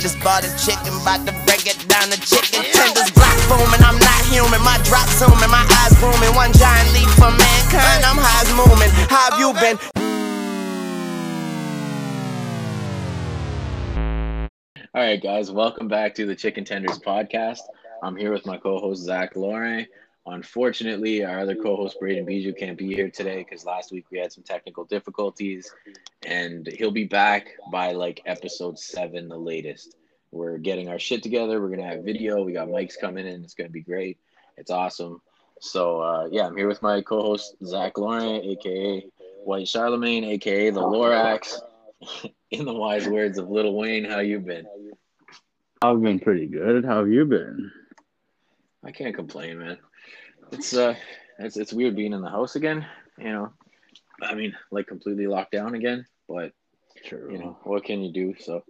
Just bought a chicken, about to break it down to chicken tenders. Block booming, I'm not human. My drop zooming, my eyes booming. One giant leap for mankind. I'm high as moving. How have you been? All right, guys, welcome back to the Chicken Tenders podcast. I'm here with my co-host Zach Lauren. Unfortunately, our other co-host Braden Bijou can't be here today because last week we had some technical difficulties, and he'll be back by like episode seven, the latest. We're getting our shit together. We're gonna have video. We got mics coming in. It's gonna be great. It's awesome. So uh, yeah, I'm here with my co-host Zach Lauren, aka White Charlemagne, aka the Lorax. In the wise words of Little Wayne, how you been? I've been pretty good. How have you been? I can't complain, man. It's uh, it's it's weird being in the house again. You know, I mean, like completely locked down again. But True. you know, what can you do? So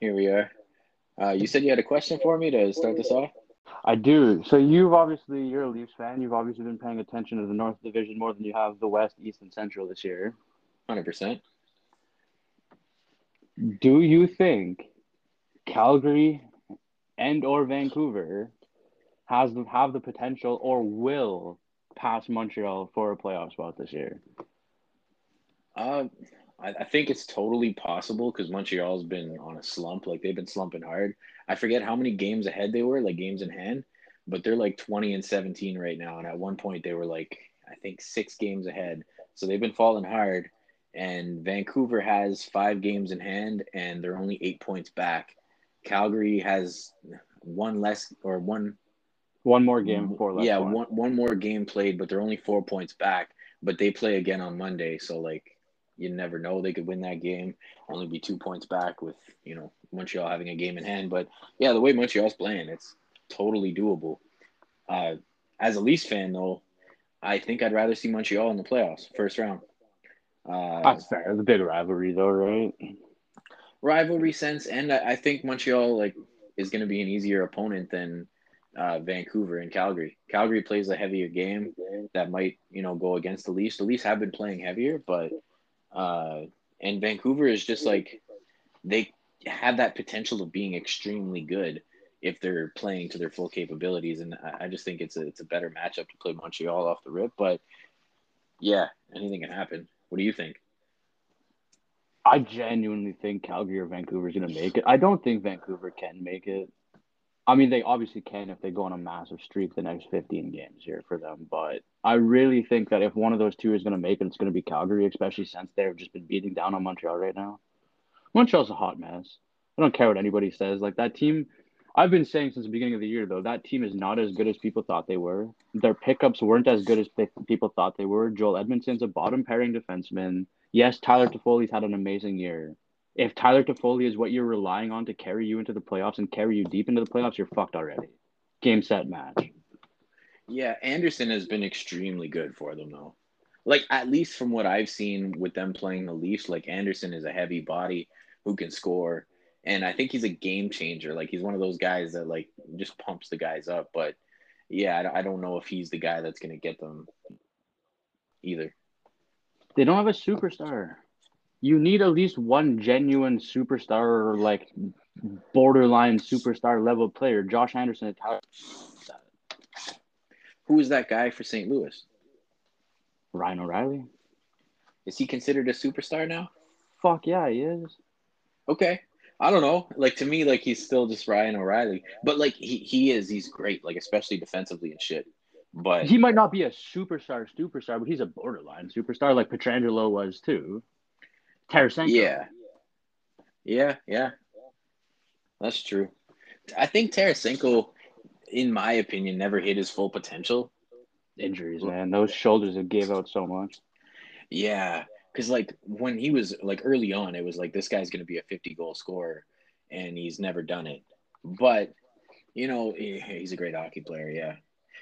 here we are. Uh, you said you had a question for me to start this off. I do. So you've obviously you're a Leafs fan. You've obviously been paying attention to the North Division more than you have the West, East, and Central this year. Hundred percent. Do you think Calgary and or Vancouver has the, have the potential or will pass Montreal for a playoff spot this year? Uh, I, I think it's totally possible because Montreal's been on a slump. Like they've been slumping hard. I forget how many games ahead they were, like games in hand, but they're like 20 and 17 right now. And at one point they were like, I think six games ahead. So they've been falling hard. And Vancouver has five games in hand and they're only eight points back. Calgary has one less or one One more game before last yeah, one. one one more game played, but they're only four points back. But they play again on Monday, so like you never know. They could win that game, only be two points back with you know Montreal having a game in hand. But yeah, the way Montreal's playing, it's totally doable. Uh, as a Leafs fan, though, I think I'd rather see Montreal in the playoffs, first round. Uh, That's fair. It's a big rivalry, though, right? rivalry sense, and I, I think Montreal like is going to be an easier opponent than uh, Vancouver and Calgary. Calgary plays a heavier game that might you know go against the Leafs. The Leafs have been playing heavier, but uh, and Vancouver is just like they have that potential of being extremely good if they're playing to their full capabilities, and I, I just think it's a it's a better matchup to play Montreal off the rip. But yeah, anything can happen. What do you think? I genuinely think Calgary or Vancouver is going to make it. I don't think Vancouver can make it. I mean, they obviously can if they go on a massive streak the next 15 games here for them. But I really think that if one of those two is going to make it, it's going to be Calgary, especially since they've just been beating down on Montreal right now. Montreal's a hot mess. I don't care what anybody says. Like that team, I've been saying since the beginning of the year, though, that team is not as good as people thought they were. Their pickups weren't as good as people thought they were. Joel Edmundson's a bottom pairing defenseman. Yes, Tyler Toffoli's had an amazing year. If Tyler Toffoli is what you're relying on to carry you into the playoffs and carry you deep into the playoffs, you're fucked already. Game, set, match. Yeah, Anderson has been extremely good for them though. Like at least from what I've seen with them playing the Leafs, like Anderson is a heavy body who can score, and I think he's a game changer. Like he's one of those guys that like just pumps the guys up. But yeah, I don't- know if he's the guy that's gonna get them either. They don't have a superstar. You need at least one genuine superstar or like borderline superstar level player. Josh Anderson Who is that guy for St. Louis? Ryan O'Reilly. Is he considered a superstar now? Fuck yeah, he is. Okay. I don't know. Like to me, like he's still just Ryan O'Reilly. But like he, he is, he's great, like especially defensively and shit. But He might not be a superstar, superstar, but he's a borderline superstar, like Pietrangelo was too. Tarasenko. Yeah. Yeah, yeah. That's true. I think Tarasenko, in my opinion, never hit his full potential. Injuries, man. Those shoulders have gave out so much. Yeah. Cause like when he was like early on, it was like this guy's gonna be a 50 goal scorer and he's never done it. But you know, he's a great hockey player, yeah.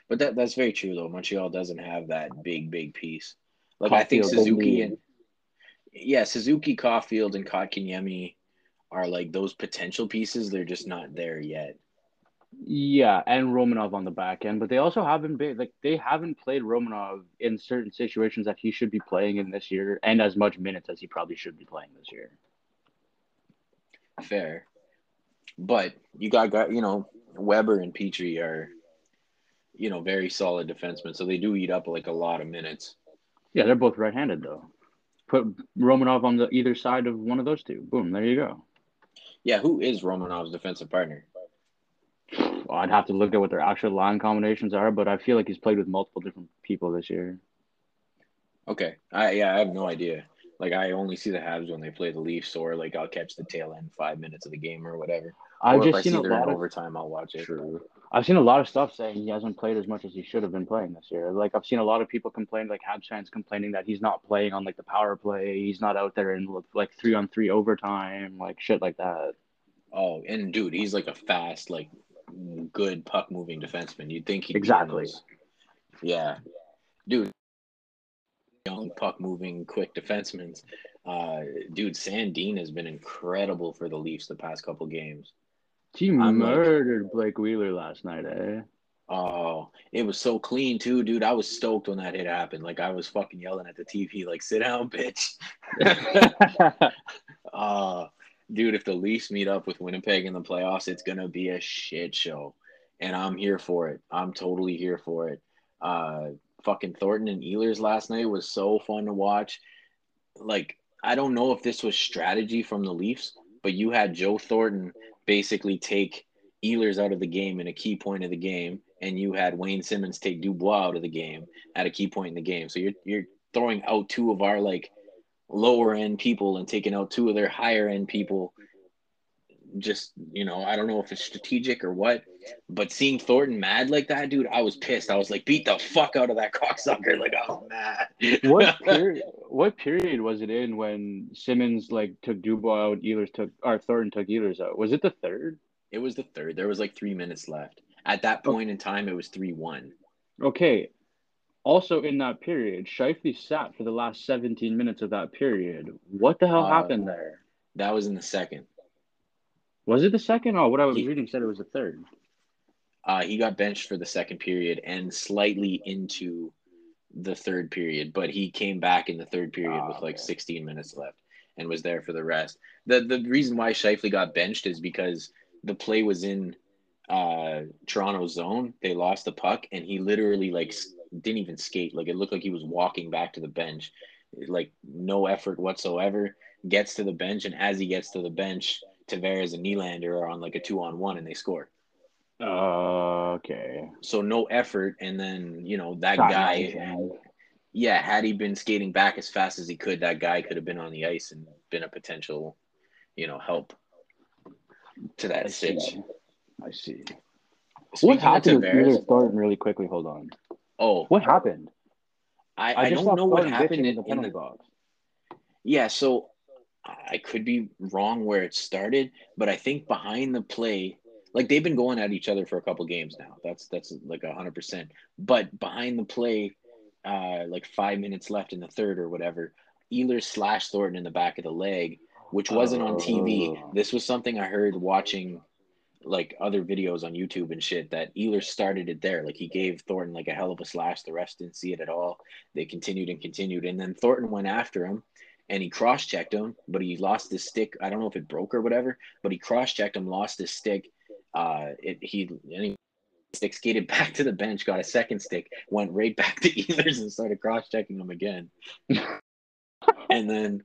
But that that's very true though. Montreal doesn't have that big, big piece. Like I think Suzuki and yeah, Suzuki, Caulfield, and Kotkaniemi are like those potential pieces. They're just not there yet. Yeah, and Romanov on the back end, but they also haven't been like they haven't played Romanov in certain situations that he should be playing in this year, and as much minutes as he probably should be playing this year. Fair. But you got got you know Weber and Petry are you know very solid defensemen, so they do eat up like a lot of minutes. Yeah, they're both right-handed though. Put Romanov on the either side of one of those two. Boom, there you go. Yeah, who is Romanov's defensive partner? Well, I'd have to look at what their actual line combinations are, but I feel like he's played with multiple different people this year. Okay, I yeah, I have no idea. Like I only see the Habs when they play the Leafs, or like I'll catch the tail end five minutes of the game or whatever. I've or if just I seen see a lot of overtime, I'll watch it. True. I've seen a lot of stuff saying he hasn't played as much as he should have been playing this year. Like I've seen a lot of people complain, like Habs fans complaining that he's not playing on like the power play. He's not out there in like three on three overtime, like shit like that. Oh, and dude, he's like a fast, like good puck moving defenseman. You'd think he'd Exactly. Yeah, dude, young puck moving, quick defensemen. Uh, dude, Sandin has been incredible for the Leafs the past couple games. He I'm like- murdered Blake Wheeler last night, eh? Oh, it was so clean too, dude. I was stoked when that hit happened. Like I was fucking yelling at the TV, like "Sit down, bitch." Uh, dude, if the Leafs meet up with Winnipeg in the playoffs, it's gonna be a shit show, and I'm here for it. I'm totally here for it. Uh, fucking Thornton and Ehlers last night was so fun to watch. Like, I don't know if this was strategy from the Leafs, but you had Joe Thornton basically take Ehlers out of the game in a key point of the game, and you had Wayne Simmonds take Dubois out of the game at a key point in the game. So you're you're throwing out two of our like lower end people and taking out two of their higher end people. Just you know, I don't know if it's strategic or what, but seeing Thornton mad like that, dude, I was pissed. I was like, beat the fuck out of that cocksucker. Like I was mad. what period? What period was it in when Simmonds like took Dubois out, Ehlers took or Thornton took Ehlers out? Was it the third? it was the third. There was like three minutes left. At that point in time, it was three one. Okay. Also in that period, Scheifele sat for the last 17 minutes of that period. What the hell Uh, happened there? That was in the second. Was it the second? Oh, what I was He- reading said it was the third. Uh, he got benched for the second period and slightly into the third period, but he came back in the third period Ah, with like okay. 16 minutes left and was there for the rest. The the reason why Scheifele got benched is because the play was in uh Toronto zone. They lost the puck and he literally like didn't even skate. Like it looked like he was walking back to the bench. Like no effort whatsoever. Gets to the bench and as he gets to the bench, Tavares and Nylander are on like a two on one and they score. Uh, okay. So no effort, and then you know that Shot guy. Yeah, had he been skating back as fast as he could, that guy could have been on the ice and been a potential, you know, help to that I see. sitch. I see. What Speaking happened Tavares, Thornton really quickly? Hold on. oh, What happened? I, I, just don't know what happened in, the penalty box. Yeah, so I could be wrong where it started, but I think behind the play, like they've been going at each other for a couple games now. That's that's like a hundred percent. But behind the play, uh, like five minutes left in the third or whatever, Ehlers slashed Thornton in the back of the leg, which wasn't on TV. Oh. This was something I heard watching like other videos on YouTube and shit that Ehlers started it there. Like he gave Thornton like a hell of a slash. The rest didn't see it at all. They continued and continued, and then Thornton went after him and he cross checked him, but he lost his stick. I don't know if it broke or whatever, but he cross checked him, lost his stick. Uh, it he any stick skated back to the bench, got a second stick, went right back to Ehlers and started cross checking him again. and then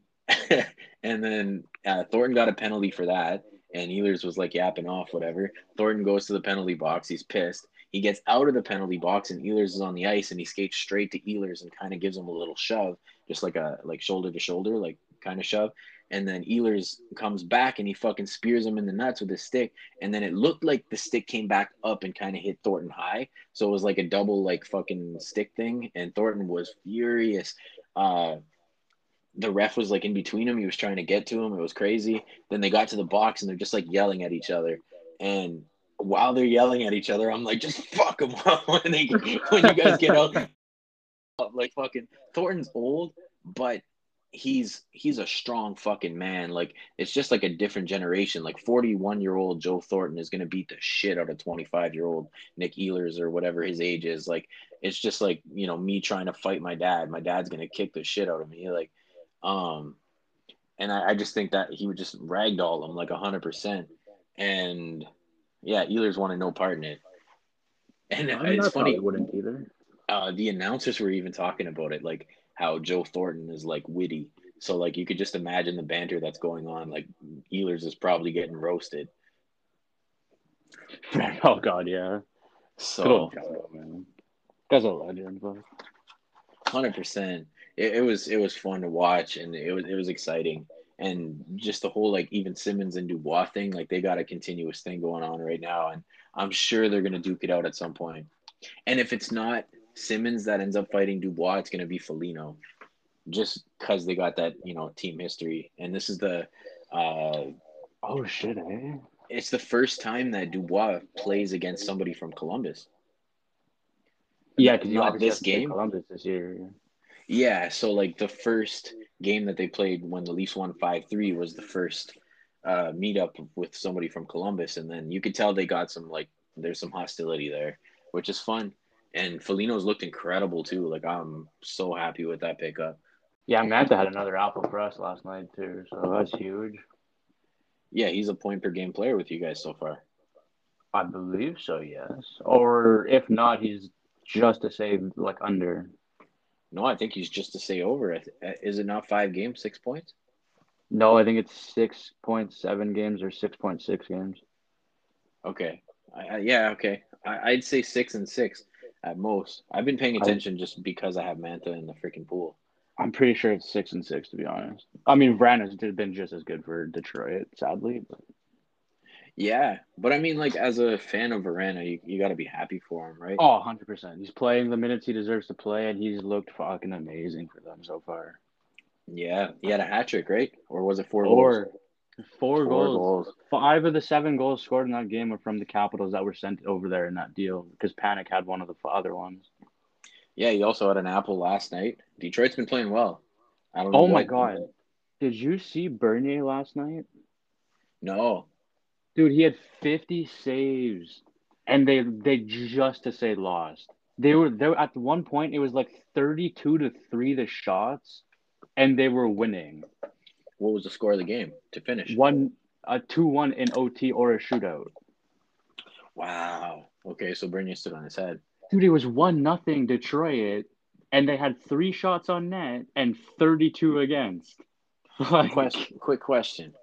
and then uh, Thornton got a penalty for that, and Ehlers was like yapping off, whatever. Thornton goes to the penalty box. He's pissed. He gets out of the penalty box, and Ehlers is on the ice, and he skates straight to Ehlers and kind of gives him a little shove, just like a like shoulder to shoulder, like kind of shove. And then Ehlers comes back and he fucking spears him in the nuts with his stick. And then it looked like the stick came back up and kind of hit Thornton high. So it was like a double like fucking stick thing. And Thornton was furious. Uh, the ref was like in between him. He was trying to get to him. It was crazy. Then they got to the box and they're just like yelling at each other. And while they're yelling at each other, I'm like, just fuck them when they when you guys get out. Like fucking Thornton's old, but he's he's a strong fucking man. Like it's just like a different generation. Like 41 year old Joe Thornton is gonna beat the shit out of 25 year old Nick Ehlers or whatever his age is. Like it's just like you know me trying to fight my dad. My dad's gonna kick the shit out of me. Like, um, and I, I just think that he would just ragdoll him like hundred percent. and yeah, Ehlers wanted no part in it. And I mean, it's funny, wouldn't either. uh, the announcers were even talking about it, like how Joe Thornton is like witty. So like you could just imagine the banter that's going on. Like Ehlers is probably getting roasted. oh God, yeah. So Joe. Guy's a legend, but hundred percent. It, it was it was fun to watch and it was it was exciting. And just the whole like even Simmonds and Dubois thing, like they got a continuous thing going on right now. And I'm sure they're gonna duke it out at some point. And if it's not Simmonds that ends up fighting Dubois, it's gonna be Foligno. Just because they got that, you know, team history. And this is the uh oh shit, eh? it's the first time that Dubois plays against somebody from Columbus. Yeah, because you Not this to game? Columbus this year. Yeah, so like the first game that they played when the Leafs won five three was the first uh meetup with somebody from Columbus, and then you could tell they got some like there's some hostility there, which is fun. And Foligno's looked incredible too. Like I'm so happy with that pickup. Yeah, Mantha had another alpha for us last night too, so that's huge. Yeah, he's a point per game player with you guys so far. I believe so, yes. Or if not, he's just to save like under. No, I think he's just to say over. I uh, Is it not five games, six points? No, I think it's six point seven games or six point six games. Okay. I, I, yeah, okay. I, I'd say six and six at most. I've been paying I- attention just because I have Mantha in the freaking pool. I'm pretty sure it's six and six to be honest. I mean, Vrana's been just as good for Detroit, sadly. But Yeah, but I mean, like as a fan of Vrana, you, you got to be happy for him, right? oh, 100 percent. He's playing the minutes he deserves to play, and he's looked fucking amazing for them so far. Yeah, he had a hat trick, right? Or was it four goals? Four, four, goals. goals. Five of the seven goals scored in that game were from the Capitals that were sent over there in that deal because Panik had one of the other ones. Yeah, he also had an apple last night. Detroit's been playing well. I don't. Oh my god. Did you see Bernier last night? No. Dude, he had 50 saves and they they just to say lost. They were they were at one point it was like 32 to 3 the shots and they were winning. What was the score of the game to finish? One a 2-1 in OT or a shootout. Wow. Okay, so Bernier stood on his head. Dude, it was 1 nothing Detroit and they had 3 shots on net and 32 against. Like, Question. Quick question.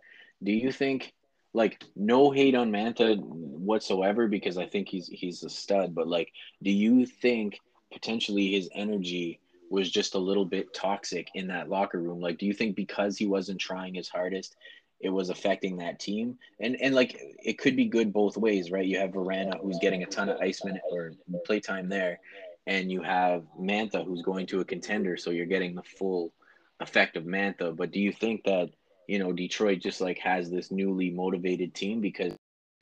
Do you think, like, no hate on Mantha whatsoever because I think he's he's a stud, but like, do you think potentially his energy was just a little bit toxic in that locker room? Like, do you think because he wasn't trying his hardest, it was affecting that team? And and like, it could be good both ways, right? You have Vrana who's getting a ton of ice minute or play time there, and you have Mantha who's going to a contender, so you're getting the full effect of Mantha. But do you think that you know Detroit just like has this newly motivated team because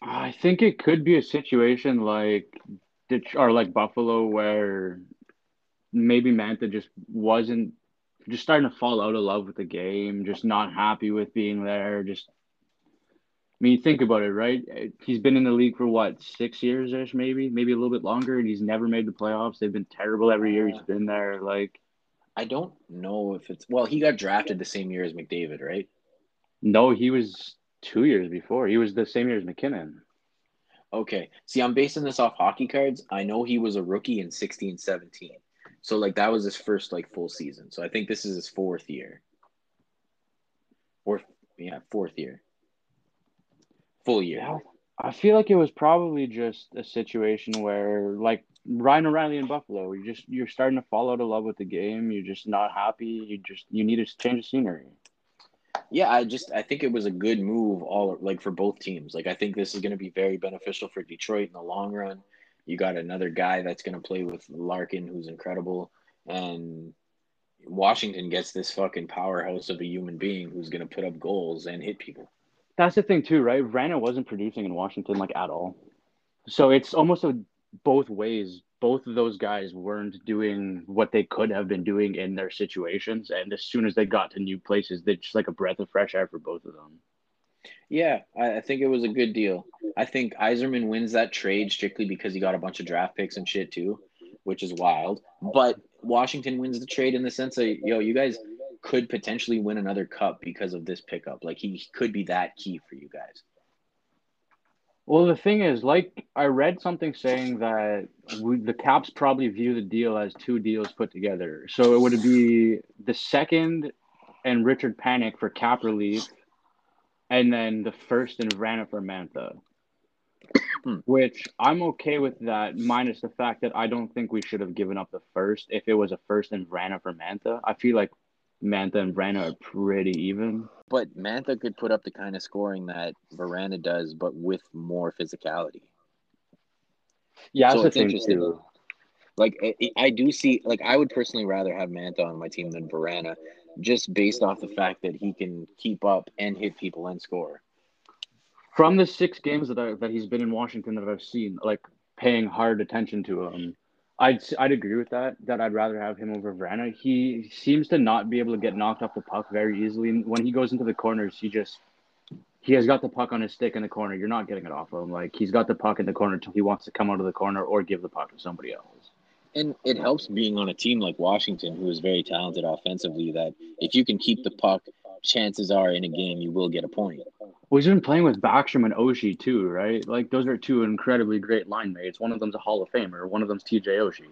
I think it could be a situation like or like Buffalo where maybe Mantha just wasn't just starting to fall out of love with the game, just not happy with being there. Just I mean, think about it, right? He's been in the league for what six years ish, maybe, maybe a little bit longer, and he's never made the playoffs. They've been terrible every year he's been there. Like, I don't know if it's well he got drafted the same year as McDavid, right? no, he was two years before. He was the same year as MacKinnon. Okay. See, I'm basing this off hockey cards. I know he was a rookie in 16 17. So like that was his first like full season. So I think this is his fourth year. Or yeah, fourth year. Full year. Yeah, I feel like it was probably just a situation where, like Ryan O'Reilly in Buffalo, you just you're starting to fall out of love with the game. You're just not happy. You just you need to change the scenery. Yeah, I just I think it was a good move all like for both teams. Like I think this is going to be very beneficial for Detroit in the long run. You got another guy that's going to play with Larkin who's incredible and Washington gets this fucking powerhouse of a human being who's going to put up goals and hit people. That's the thing too, right? Rana wasn't producing in Washington like at all, so it's almost a both ways. Both of those guys weren't doing what they could have been doing in their situations, and as soon as they got to new places, they just like a breath of fresh air for both of them. Yeah, I, I think it was a good deal. I think Yzerman wins that trade strictly because he got a bunch of draft picks and shit too, which is wild. But Washington wins the trade in the sense that yo, you guys could potentially win another cup because of this pickup. Like he could be that key for you guys. Well, the thing is, like I read something saying that we, the Caps probably view the deal as two deals put together. So it would be the second and Richard Panik for cap relief, and then the first and Vrana for Mantha. Hmm. Which I'm okay with that, minus the fact that I don't think we should have given up the first if it was a first and Vrana for Mantha. I feel like Mantha and Vrana are pretty even. But Mantha could put up the kind of scoring that Vrana does, but with more physicality. Yeah, So that's it's the thing interesting. too. Like I, I do see, like I would personally rather have Mantha on my team than Vrana, just based off the fact that he can keep up and hit people and score. From the six games that I, that he's been in Washington that I've seen, like paying hard attention to him, I'd I'd agree with that. That I'd rather have him over Vrana. He seems to not be able to get knocked off the puck very easily. When he goes into the corners, he just he has got the puck on his stick in the corner. You're not getting it off of him. Like he's got the puck in the corner until he wants to come out of the corner or give the puck to somebody else. And it helps being on a team like Washington, who is very talented offensively. That if you can keep the puck, chances are in a game you will get a point. Well, he's been playing with Backstrom and Oshie too, right? Like those are two incredibly great line mates. One of them's a Hall of Famer. One of them's TJ Oshie.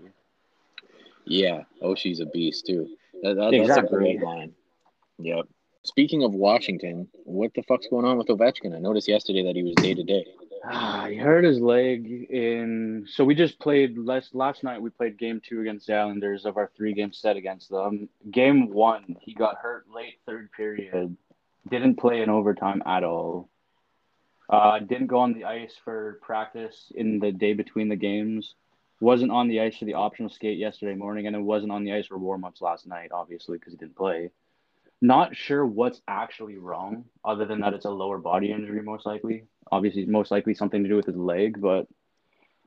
Yeah, Oshie's a beast too. That, that, That's a great line. Yep. Speaking of Washington, what the fuck's going on with Ovechkin? I noticed yesterday that he was day to day. Ah, he hurt his leg in. So we just played last last night. We played game two against the Islanders of our three game set against them. Game one, he got hurt late third period. Didn't play in overtime at all. Uh, didn't go on the ice for practice in the day between the games. Wasn't on the ice for the optional skate yesterday morning, and it wasn't on the ice for warm ups last night, obviously, because he didn't play. Not sure what's actually wrong, other than that it's a lower body injury, most likely. Obviously, most likely something to do with his leg, but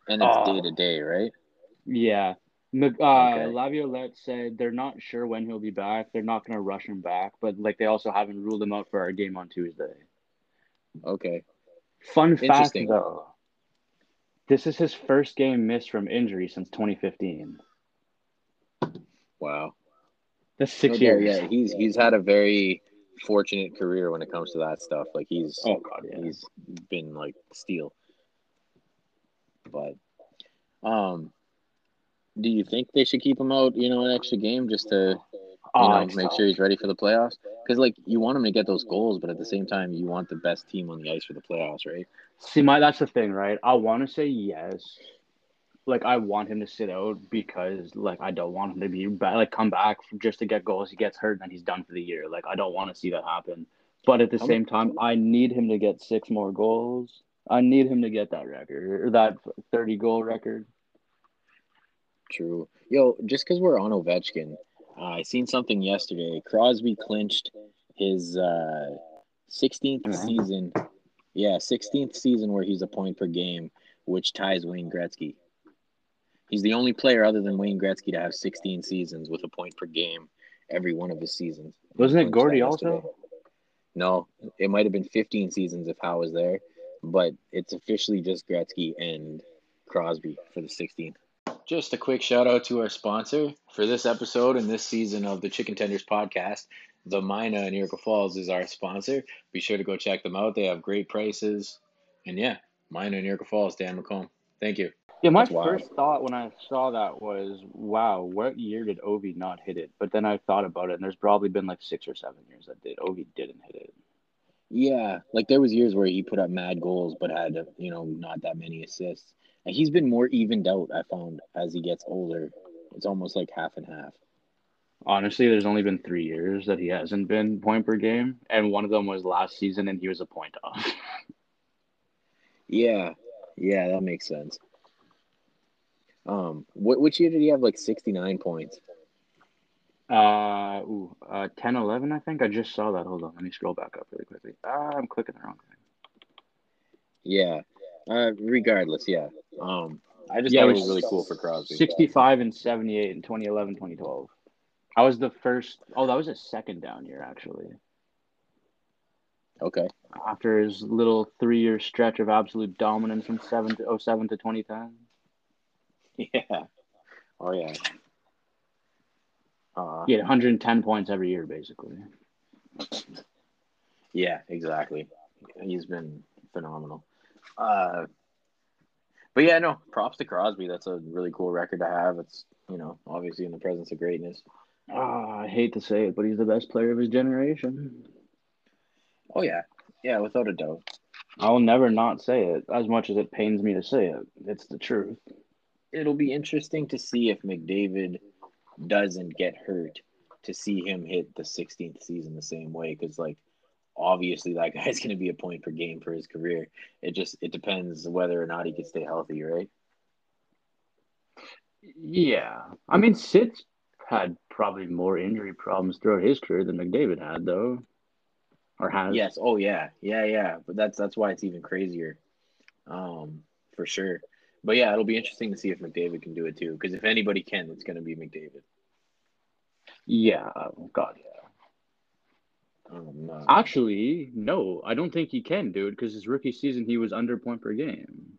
And it's day to day, right? yeah. Uh, Okay. Laviolette said they're not sure when he'll be back. They're not going to rush him back, but like they also haven't ruled him out for our game on Tuesday. Okay. Fun fact, though, this is his first game missed from injury since 2015. Wow. That's six No doubt, years. Yeah, he's he's had a very fortunate career when it comes to that stuff. Like he's Oh god, yeah. he's been like steel. But um do you think they should keep him out, you know, an extra game just to you Oh, know, make tough. sure he's ready for the playoffs? Because like you want him to get those goals, but at the same time, you want the best team on the ice for the playoffs, right? See, my that's the thing, right? I want to say yes. Like I want him to sit out because like I don't want him to be back, like come back just to get goals. He gets hurt and then he's done for the year. Like I don't want to see that happen. But at the How same time, I need him to get six more goals. I need him to get that record or that thirty goal record. True. Yo, just because we're on Ovechkin, uh, I seen something yesterday. Crosby clinched his uh, 16th Mhm. season. Yeah, 16th season where he's a point per game, which ties Wayne Gretzky. He's the only player other than Wayne Gretzky to have 16 seasons with a point per game every one of his seasons. Wasn't it Gordie also? yesterday. No, it might have been 15 seasons if Howe was there, but it's officially just Gretzky and Crosby for the 16th. Just a quick shout out to our sponsor for this episode and this season of the Chicken Tenders podcast. The Mina in Iroquois Falls is our sponsor. Be sure to go check them out. They have great prices. And yeah, Mina in Iroquois Falls, Dan McComb. Thank you. Yeah, my first thought when I saw that was, "Wow, what year did Ovi not hit it?" But then I thought about it, and there's probably been like six or seven years that did. Ovi didn't hit it. Yeah, like there was years where he put up mad goals but had, you know, not that many assists. And he's been more evened out, I found, as he gets older. It's almost like half and half. Honestly, there's only been three years that he hasn't been point per game, and one of them was last season, and he was a point off. Yeah, yeah, that makes sense. Um, what which year did he have like sixty nine points? Uh, ooh, uh, 10, 11, I think. I just saw that. Hold on, let me scroll back up really quickly. Ah, I'm clicking the wrong thing. Yeah. Uh, regardless, yeah. Um, I just Yeah, thought it it was was really cool for Crosby. 65 and 78 in 2011, 2012. I was the first. Oh, that was a second down year, actually. Okay. After his little three year stretch of absolute dominance from 7 to 07 to 2010. Yeah. Oh yeah. Uh, He had 110 points every year, basically. yeah, exactly. He's been phenomenal. Uh, but yeah, no, props to Crosby. That's a really cool record to have. It's you know obviously in the presence of greatness. Ah, I hate to say it, but he's the best player of his generation. Oh yeah, yeah, without a doubt. I'll never not say it, as much as it pains me to say it. It's the truth. It'll be interesting to see if McDavid doesn't get hurt to see him hit the 16th season the same way because like obviously that guy's going to be a point per game for his career. It just it depends whether or not he can stay healthy right? Yeah, I mean, Sid's had probably more injury problems throughout his career than McDavid had, though, or has. yes. Oh yeah. Yeah yeah. But that's that's why it's even crazier. Um for sure but yeah it'll be interesting to see if mcdavid can do it too because if anybody can it's going to be mcdavid Yeah. oh, God, yeah. um, uh, Actually, no, I don't think he can, dude, because his rookie season he was under point per game.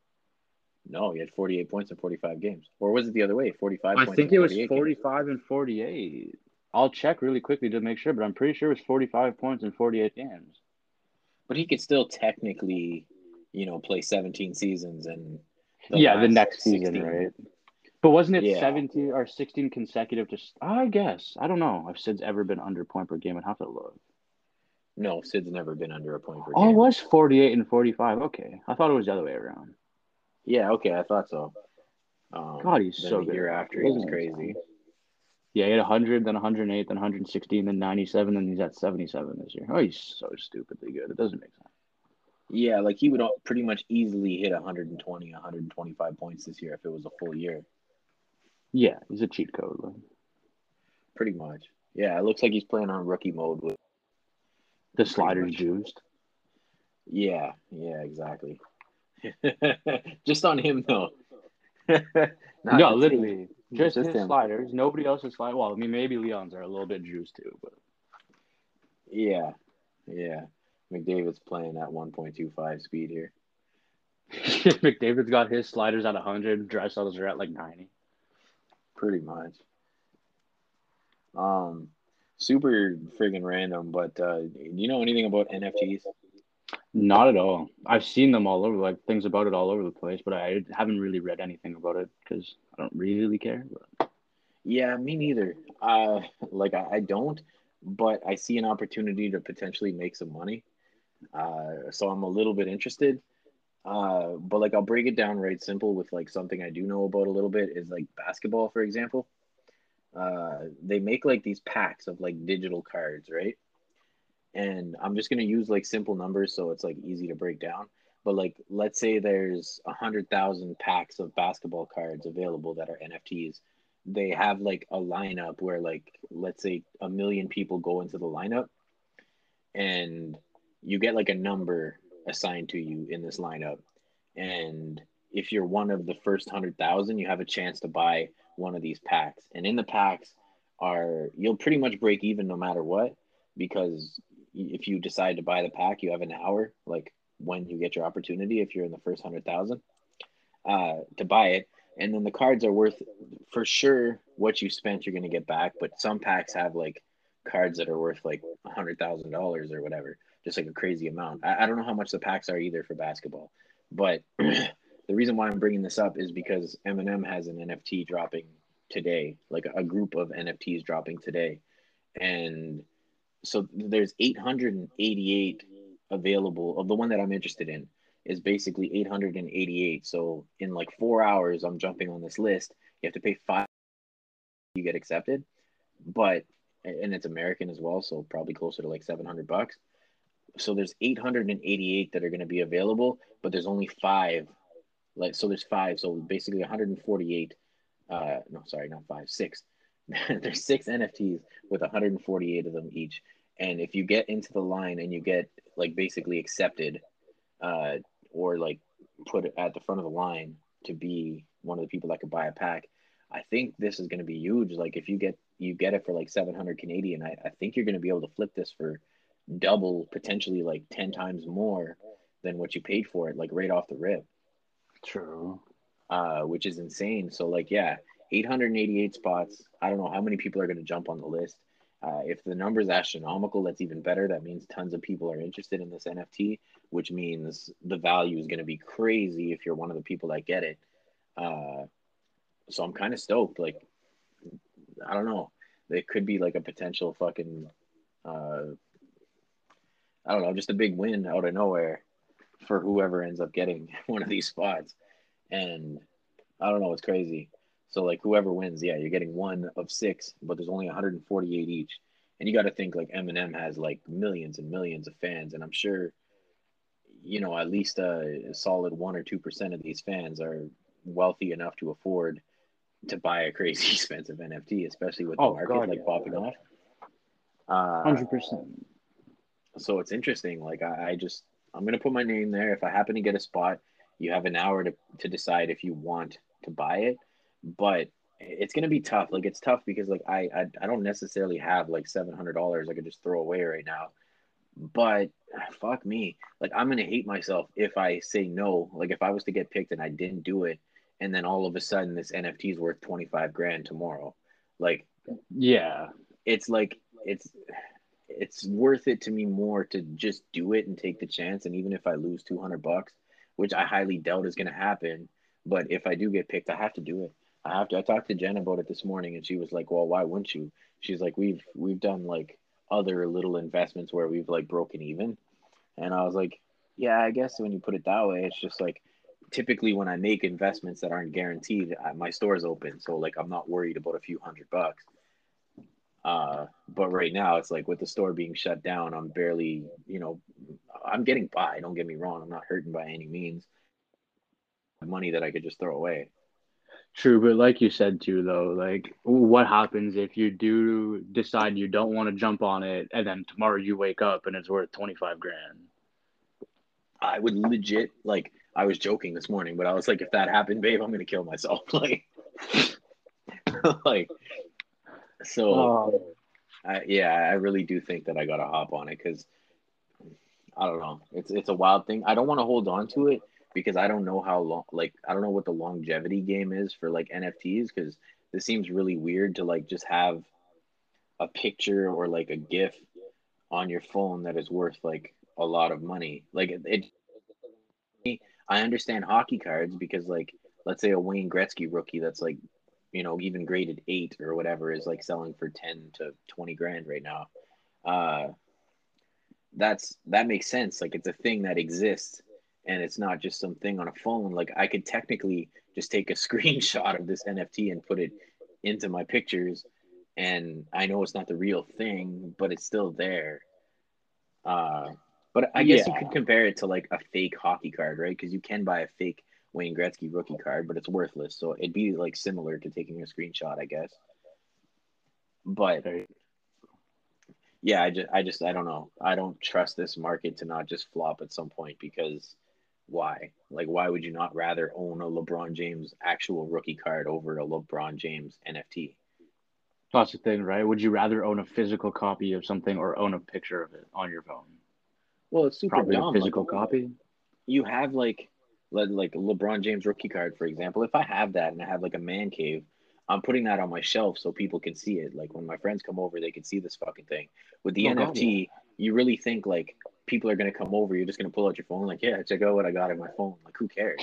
no he had 48 points in 45 games or was it the other way 45 I think it was 48 games? 45 and 48. I'll check really quickly to make sure, but I'm pretty sure it was 45 points in 48 games. but he could still technically you know play 17 seasons and yeah, the next season, 16. right? But wasn't it Yeah. 17 or 16 consecutive? Just I guess I don't know if Sid's ever been under point per game. I'd have to look. No, Sid's never been under a point per Oh, it game. was 48 and 45. Okay, I thought it was the other way around. Yeah, okay, I thought so. Um, God, he's so the good. year after he was crazy. Yeah, he had 100, then 108, then 116, then 97, and he's at 77 this year. Oh, he's so stupidly good. It doesn't make sense. Yeah, like he would pretty much easily hit 120, 125 points this year if it was a full year. Yeah, he's a cheat code. like. Pretty much. Yeah, it looks like he's playing on rookie mode with. The slider's juiced. Yeah, yeah, exactly. Just on him though. No, literally, just, Just his him. sliders. Nobody else's sliders. Well, I mean, maybe Leon's are a little bit juiced too, but Yeah, yeah. McDavid's playing at 1.25 speed here. McDavid's got his sliders at 100. Draisaitl's are at like 90. Pretty much. Um, super friggin' random, but uh, do you know anything about NFTs? Not at all. I've seen them all over, like things about it all over the place, but I haven't really read anything about it because I don't really care. But Yeah, me neither. Uh, like I, I don't, but I see an opportunity to potentially make some money. Uh, so I'm a little bit interested. Uh, but like I'll break it down right simple with like something I do know about a little bit is like basketball, for example. Uh, they make like these packs of like digital cards, right? And I'm just gonna use like simple numbers so it's like easy to break down. But like let's say there's a hundred thousand packs of basketball cards available that are NFTs they have like a lineup where like let's say a million people go into the lineup and you get like a number assigned to you in this lineup. And if you're one of the first 100,000 you have a chance to buy one of these packs. And in the packs are you'll pretty much break even no matter what because if you decide to buy the pack you have an hour like when you get your opportunity if you're in the first 100,000 uh to buy it. And then the cards are worth for sure what you spent you're going to get back. But some packs have like cards that are worth like a hundred thousand dollars or whatever just like a crazy amount I, I don't know how much the packs are either for basketball but the reason why i'm bringing this up is because eminem has an nft dropping today like a group of nfts dropping today and so there's 888 available of the one that i'm interested in is basically 888. So in like four hours, I'm jumping on this list. You have to pay five, you get accepted, but and it's American as well, so probably closer to like 700 bucks. So there's 888 that are going to be available, but there's only five. Like so, there's five. So basically 148. Uh, no, sorry, not five, six. there's six NFTs with 148 of them each. And if you get into the line and you get like basically accepted, uh, or like put at the front of the line to be one of the people that could buy a pack. I think this is going to be huge. Like if you get you get it for like 700 Canadian, I, I think you're going to be able to flip this for double, potentially like 10 times more than what you paid for it, like right off the rip, true. uh, which is insane. So like, yeah, 888 spots. I don't know how many people are going to jump on the list. Uh, if the number is astronomical, that's even better. That means tons of people are interested in this NFT. which means the value is going to be crazy if you're one of the people that get it. Uh, so I'm kind of stoked. Like, I don't know. It could be like a potential fucking, uh, I don't know, just a big win out of nowhere for whoever ends up getting one of these spots. And I don't know, it's crazy. So like whoever wins, yeah, you're getting one of six, but there's only 148 each. And you got to think like Eminem has like millions and millions of fans, and I'm sure, you know, at least a solid one or two percent of these fans are wealthy enough to afford to buy a crazy expensive NFT, especially with Oh, the market God, like yeah. popping off. Uh, Hundred percent. So it's interesting. Like I, I just I'm gonna put my name there. If I happen to get a spot, you have an hour to to decide if you want to buy it. But it's gonna be tough. Like it's tough because like I I, I don't necessarily have like seven hundred dollars I could just throw away right now. But fuck me. Like I'm gonna hate myself if I say no. Like if I was to get picked and I didn't do it, and then all of a sudden this NFT is worth twenty five grand tomorrow. Like Yeah. it's like it's it's worth it to me more to just do it and take the chance. And even if i lose 200 bucks which i highly doubt is going to happen but if i do get picked i have to do it. I have to i talked to jen about it this morning and she was like well why wouldn't you? She's like we've we've done like other little investments where we've like broken even. And i was like yeah i guess when you put it that way it's just like typically when i make investments that aren't guaranteed my store's open. So like i'm not worried about a few hundred bucks uh, but right now it's like with the store being shut down, I'm barely, you know, I'm getting by. Don't get me wrong. I'm not hurting by any means. Money that I could just throw away. True, but like you said too, though, like what happens if you do decide you don't want to jump on it, and then tomorrow you wake up and it's worth twenty five grand? I would legit like. I was joking this morning, but I was like, if that happened, babe, I'm gonna kill myself. Like, like, so Oh, I, yeah, I really do think that I gotta hop on it because I don't know. It's it's a wild thing. I don't want to hold on to it because I don't know how long. Like I don't know what the longevity game is for like NFTs because this seems really weird to like just have a picture or like a GIF on your phone that is worth like a lot of money. Like it, it I understand hockey cards because like let's say a Wayne Gretzky rookie that's like you know even graded eight or whatever is like selling for 10 to 20 grand right now. Uh that's that makes sense. Like it's a thing that exists and it's not just something on a phone. Like i could technically just take a screenshot of this nft and put it into my pictures and i know it's not the real thing but it's still there. Uh but i guess you could compare it to like a fake hockey card right? Because you can buy a fake Wayne Gretzky rookie card, but it's worthless. So it'd be like similar to taking a screenshot, I guess. But yeah, I just, I just, I don't know. I don't trust this market to not just flop at some point because why? Like, why would you not rather own a LeBron James actual rookie card over a LeBron James NFT? that's the thing, right? Would you rather own a physical copy of something or own a picture of it on your phone? Well, it's super Probably dumb. a Like, physical copy. you have like like LeBron James rookie card, for example. If I have that and I have like a man cave, I'm putting that on my shelf so people can see it. Like when my friends come over, they can see this fucking thing. With the Oh, God, NFT, you really think like people are gonna come over, you're just gonna pull out your phone, like, yeah, check out what I got in my phone. Like, who cares?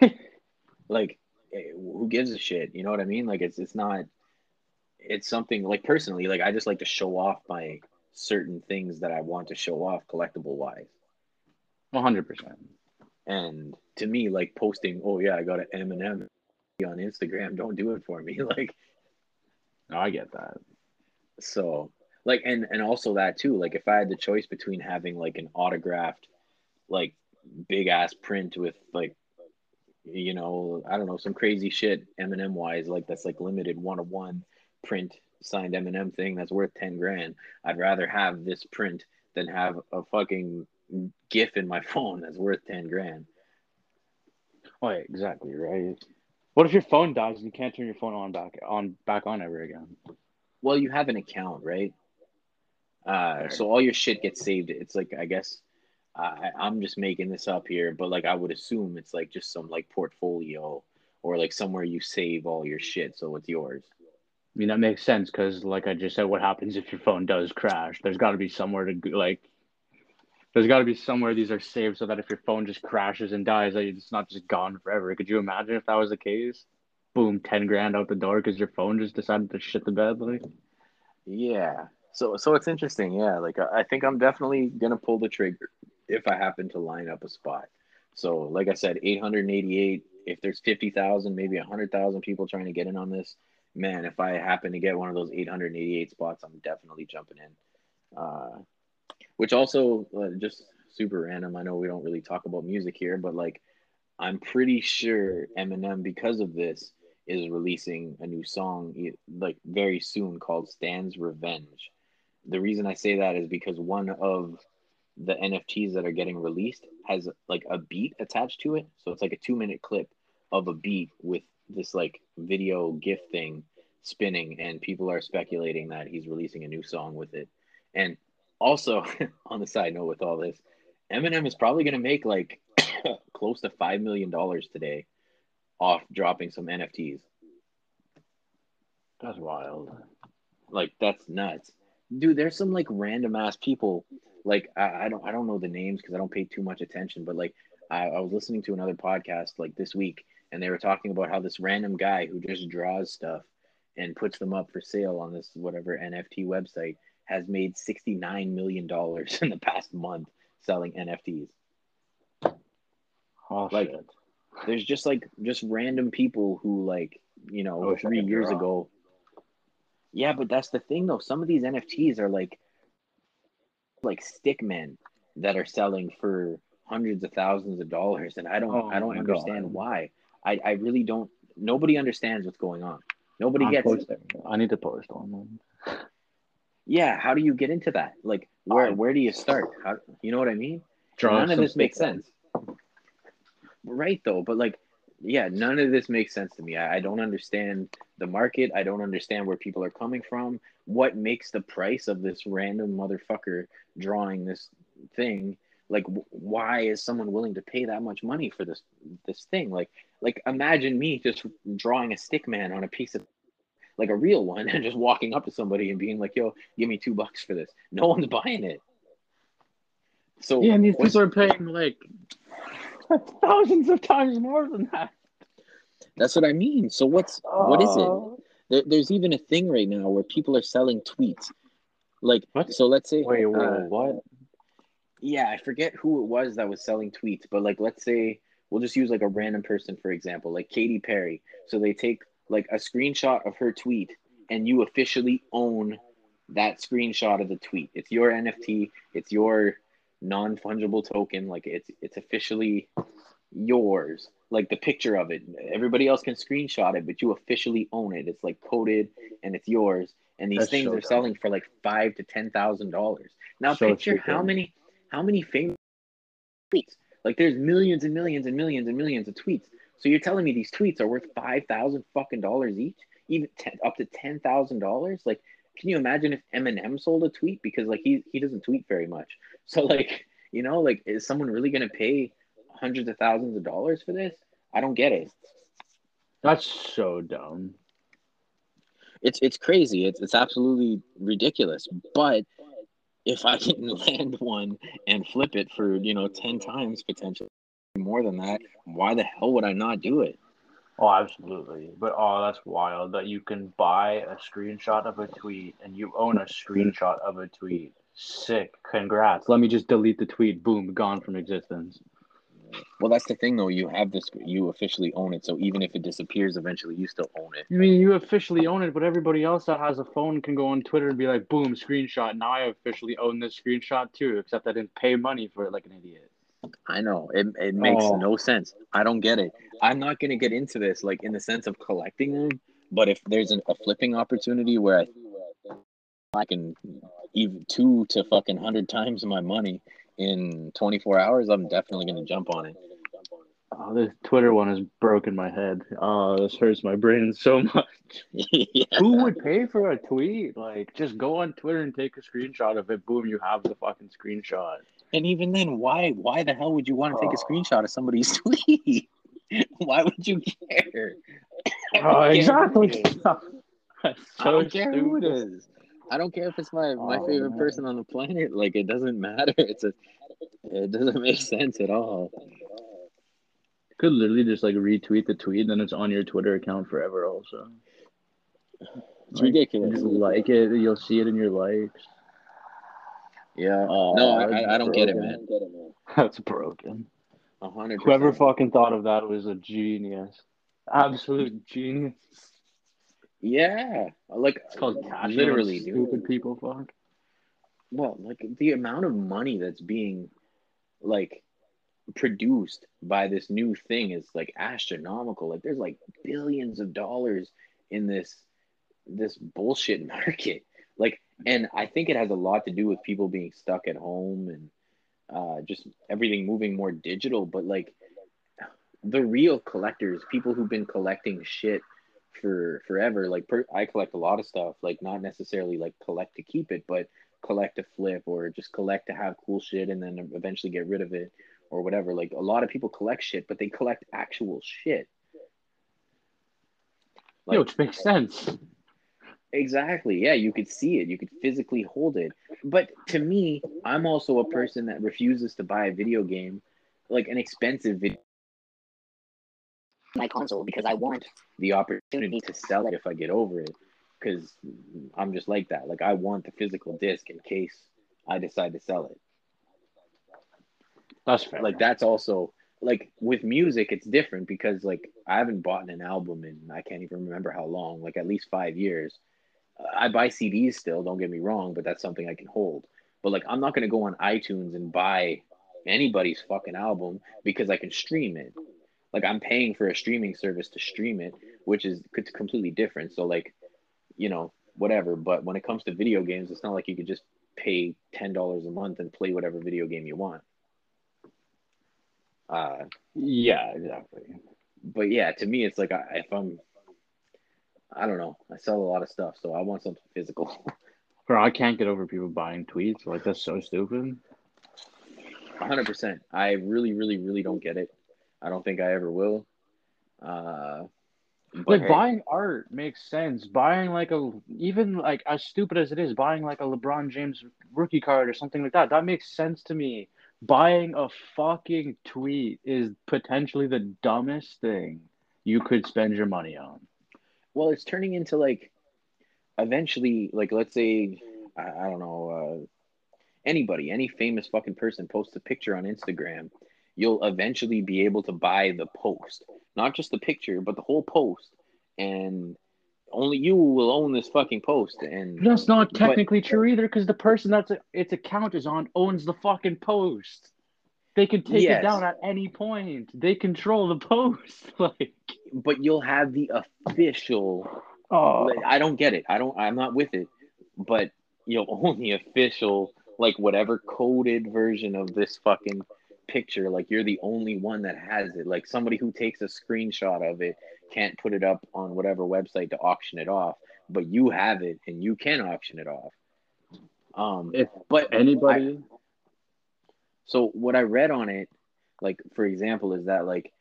like, eh, who gives a shit? You know what I mean? Like, it's it's not. It's something like personally, like I just like to show off my certain things that I want to show off collectible wise. One hundred percent. And to me, like posting, oh yeah, I got an Eminem on Instagram. Don't do it for me. Like No, I get that. so, like, and and also that too. Like if I had the choice between having like an autographed, like big ass print with like, you know, I don't know, some crazy shit Eminem wise, like that's like limited one of one print signed Eminem thing that's worth ten grand. I'd rather have this print than have a fucking GIF in my phone that's worth ten grand. Oh, yeah, exactly right. What if your phone dies and you can't turn your phone on back on back on ever again? Well, you have an account, right? Uh, so all your shit gets saved. It's like I guess I, I'm just making this up here, but like I would assume it's like just some like portfolio or like somewhere you save all your shit, so it's yours. I mean, that makes sense because, like I just said, what happens if your phone does crash? There's got to be somewhere to like. There's got to be somewhere these are saved so that if your phone just crashes and dies, that it's not just gone forever. Could you imagine if that was the case? Boom, ten grand out the door because your phone just decided to shit the bed. Like, Yeah. So so it's interesting. Yeah. Like I think I'm definitely gonna pull the trigger if I happen to line up a spot. So like I said, 888. If there's 50,000, maybe 100,000 people trying to get in on this, man, if I happen to get one of those 888 spots, I'm definitely jumping in. Uh, which also uh, just super random. I know we don't really talk about music here, but like I'm pretty sure Eminem, because of this, is releasing a new song like very soon called Stan's Revenge. The reason I say that is because one of the NFTs that are getting released has like a beat attached to it. So it's like a two minute clip of a beat with this like video GIF thing spinning, and people are speculating that he's releasing a new song with it. And also, on the side note, with all this, Eminem is probably going to make like close to $5 million today off dropping some NFTs. that's wild. Like that's nuts, dude. There's some like random ass people. Like I, I don't I don't know the names because I don't pay too much attention. But like I, I was listening to another podcast like this week, and they were talking about how this random guy who just draws stuff and puts them up for sale on this whatever NFT website has made sixty nine million dollars in the past month selling NFTs. Oh Like- shit. There's just like just random people who like you know I three years ago. Yeah, but that's the thing though. Some of these NFTs are like like stick men that are selling for hundreds of thousands of dollars, and I don't Oh I don't understand God. why. I I really don't. Nobody understands what's going on. Nobody I'm gets it. posting. I need to post on one. Yeah, how do you get into that? Like where where do you start? How you know what I mean? Draw none of this makes sense. Right though, but like yeah, none of this makes sense to me. I, I don't understand the market. I don't understand where people are coming from. What makes the price of this random motherfucker drawing this thing? Like, wh- why is someone willing to pay that much money for this this thing? Like, like imagine me just drawing a stick man on a piece of like a real one and just walking up to somebody and being like, "Yo, give me two bucks for this." No one's buying it. So Yeah, and these what's- people are paying like thousands of times more than that. That's what I mean. So what's what is it? Oh. There, there's even a thing right now where people are selling tweets. Like, What? so let's say, Wait, whoa, uh, what? yeah, I forget who it was that was selling tweets, but like, let's say we'll just use like a random person for example, like Katy Perry. So they take like a screenshot of her tweet, and you officially own that screenshot of the tweet. It's your NFT. It's your non fungible token. Like it's it's officially yours. Like the picture of it. Everybody else can screenshot it, but you officially own it. It's like coded and it's yours. And these That's things so are dumb. selling for like five to ten thousand dollars. Now So picture how stupid. many how many famous tweets. Like there's millions and millions and millions and millions of tweets. So you're telling me these tweets are worth five thousand fucking dollars each, even ten, up to ten thousand dollars? Like, can you imagine if Eminem sold a tweet because like he he doesn't tweet very much. So like you know like is someone really gonna pay hundreds of thousands of dollars for this? I don't get it. That's so dumb. It's it's crazy. It's it's absolutely ridiculous. But if I can land one and flip it for you know ten times potentially more than that, why the hell would I not do it? Oh, absolutely. But oh, that's wild that you can buy a screenshot of a tweet and you own a screenshot of a tweet. Sick. Congrats. Let me just delete the tweet. Boom, gone from existence. Well, that's the thing though. You have this. You officially own it. So even if it disappears, eventually you still own it. I mean, you officially own it, but everybody else that has a phone can go on Twitter and be like, boom, screenshot. Now I officially own this screenshot too, except I didn't pay money for it like an idiot. I know it. It makes Oh. no sense. I don't get it. I'm not gonna get into this like in the sense of collecting them. But if there's an, a flipping opportunity where I, I can even two to fucking hundred times my money in 24 hours, I'm definitely gonna jump on it. Oh, this Twitter one has broken my head. Oh, this hurts my brain so much. yeah. Who would pay for a tweet? Like, just go on Twitter and take a screenshot of it. Boom, you have the fucking screenshot. And even then, why? Why the hell would you want to take a screenshot of somebody's tweet? why would you care? Oh, don't care who exactly. That's I don't care who it stupid. is. I don't care if it's my my Oh, favorite man. person on the planet. Like it doesn't matter. It's a it doesn't make sense at all. Could literally just like retweet the tweet, and then it's on your Twitter account forever. Also, It's Like, ridiculous. Like it, you'll see it in your likes. Yeah. Oh, no, I, I, don't get it, man. That's broken. A hundred. Whoever fucking thought of that was a genius. Absolute genius. Yeah, like It's called cash. literally, dude. stupid people. Fuck. Well, like the amount of money that's being like produced by this new thing is like astronomical. Like there's like billions of dollars in this this bullshit market. Like and I think it has a lot to do with people being stuck at home and uh just everything moving more digital, but like the real collectors, people who've been collecting shit for forever, like per, I collect a lot of stuff, like not necessarily like collect to keep it, but collect to flip or just collect to have cool shit and then eventually get rid of it or whatever. Like a lot of people collect shit, but they collect actual shit. Yeah, which makes sense. Exactly. Yeah, you could see it. You could physically hold it. But to me, I'm also a person that refuses to buy a video game, like an expensive video my console because I want the opportunity to sell it if I get over it because I'm just like that. Like I want the physical disc in case I decide to sell it. That's fair. Like that's also like with music it's different because like I haven't bought an album in I can't even remember how long, like at least 5 years. I buy CDs still, don't get me wrong, but that's something I can hold. But like I'm not going to go on iTunes and buy anybody's fucking album because I can stream it. Like I'm paying for a streaming service to stream it, which is completely different. So like, you know, whatever. But when it comes to video games, it's not like you could just pay ten dollars a month and play whatever video game you want. Uh, yeah, exactly. but yeah, to me, it's like I, if I'm, I don't know, I sell a lot of stuff, so I want something physical. Bro, I can't get over people buying tweets. Like that's so stupid. hundred percent. I really, really, really don't get it. I don't think I ever will. Uh, but like hey, buying art makes sense. Buying like a even like as stupid as it is, buying like a LeBron James rookie card or something like that, that makes sense to me. Buying a fucking tweet is potentially the dumbest thing you could spend your money on. Well, it's turning into like, eventually, like let's say, I, I don't know, uh, anybody, any famous fucking person posts a picture on Instagram, you'll eventually be able to buy the post, not just the picture, but the whole post, and only you will own this fucking post. And That's not But- technically true either, because the person that's its account is on owns the fucking post. They can take Yes. it down at any point. They control the post. like, but you'll have the official oh, Like, I don't get it. I don't. I'm not with it. But you'll own the official, like whatever coded version of this fucking picture. Like you're the only one that has it. Like somebody who takes a screenshot of it can't put it up on whatever website to auction it off. But you have it, and you can auction it off. Um, if but anybody, so what I read on it, like for example, is that like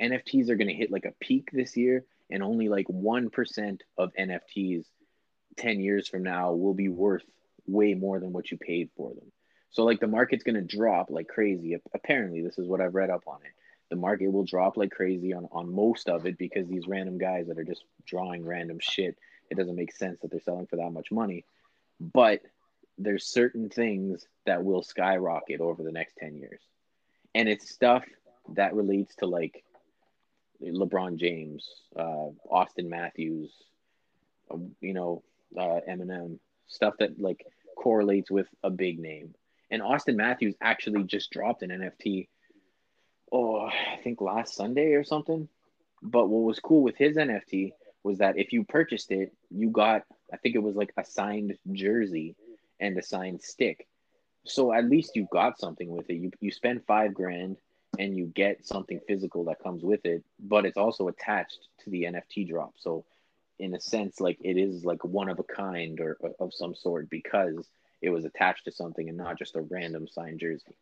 NFTs are going to hit like a peak this year, and only like one percent of NFTs ten years from now will be worth way more than what you paid for them. So like the market's going to drop like crazy. Apparently, this is what I've read up on it. The market will drop like crazy on on most of it because these random guys that are just drawing random shit. It doesn't make sense that they're selling for that much money, but there's certain things that will skyrocket over the next 10 years. And it's stuff that relates to like LeBron James, uh, Auston Matthews, um, you know, uh, Eminem, stuff that like correlates with a big name. And Auston Matthews actually just dropped an NFT, oh, I think last Sunday or something. But what was cool with his NFT was that if you purchased it, you got, I think it was like a signed jersey and a signed stick. So at least you got something with it. You you spend five grand and you get something physical that comes with it, but it's also attached to the NFT drop. So in a sense, like it is like one of a kind or uh, of some sort because it was attached to something and not just a random signed jersey.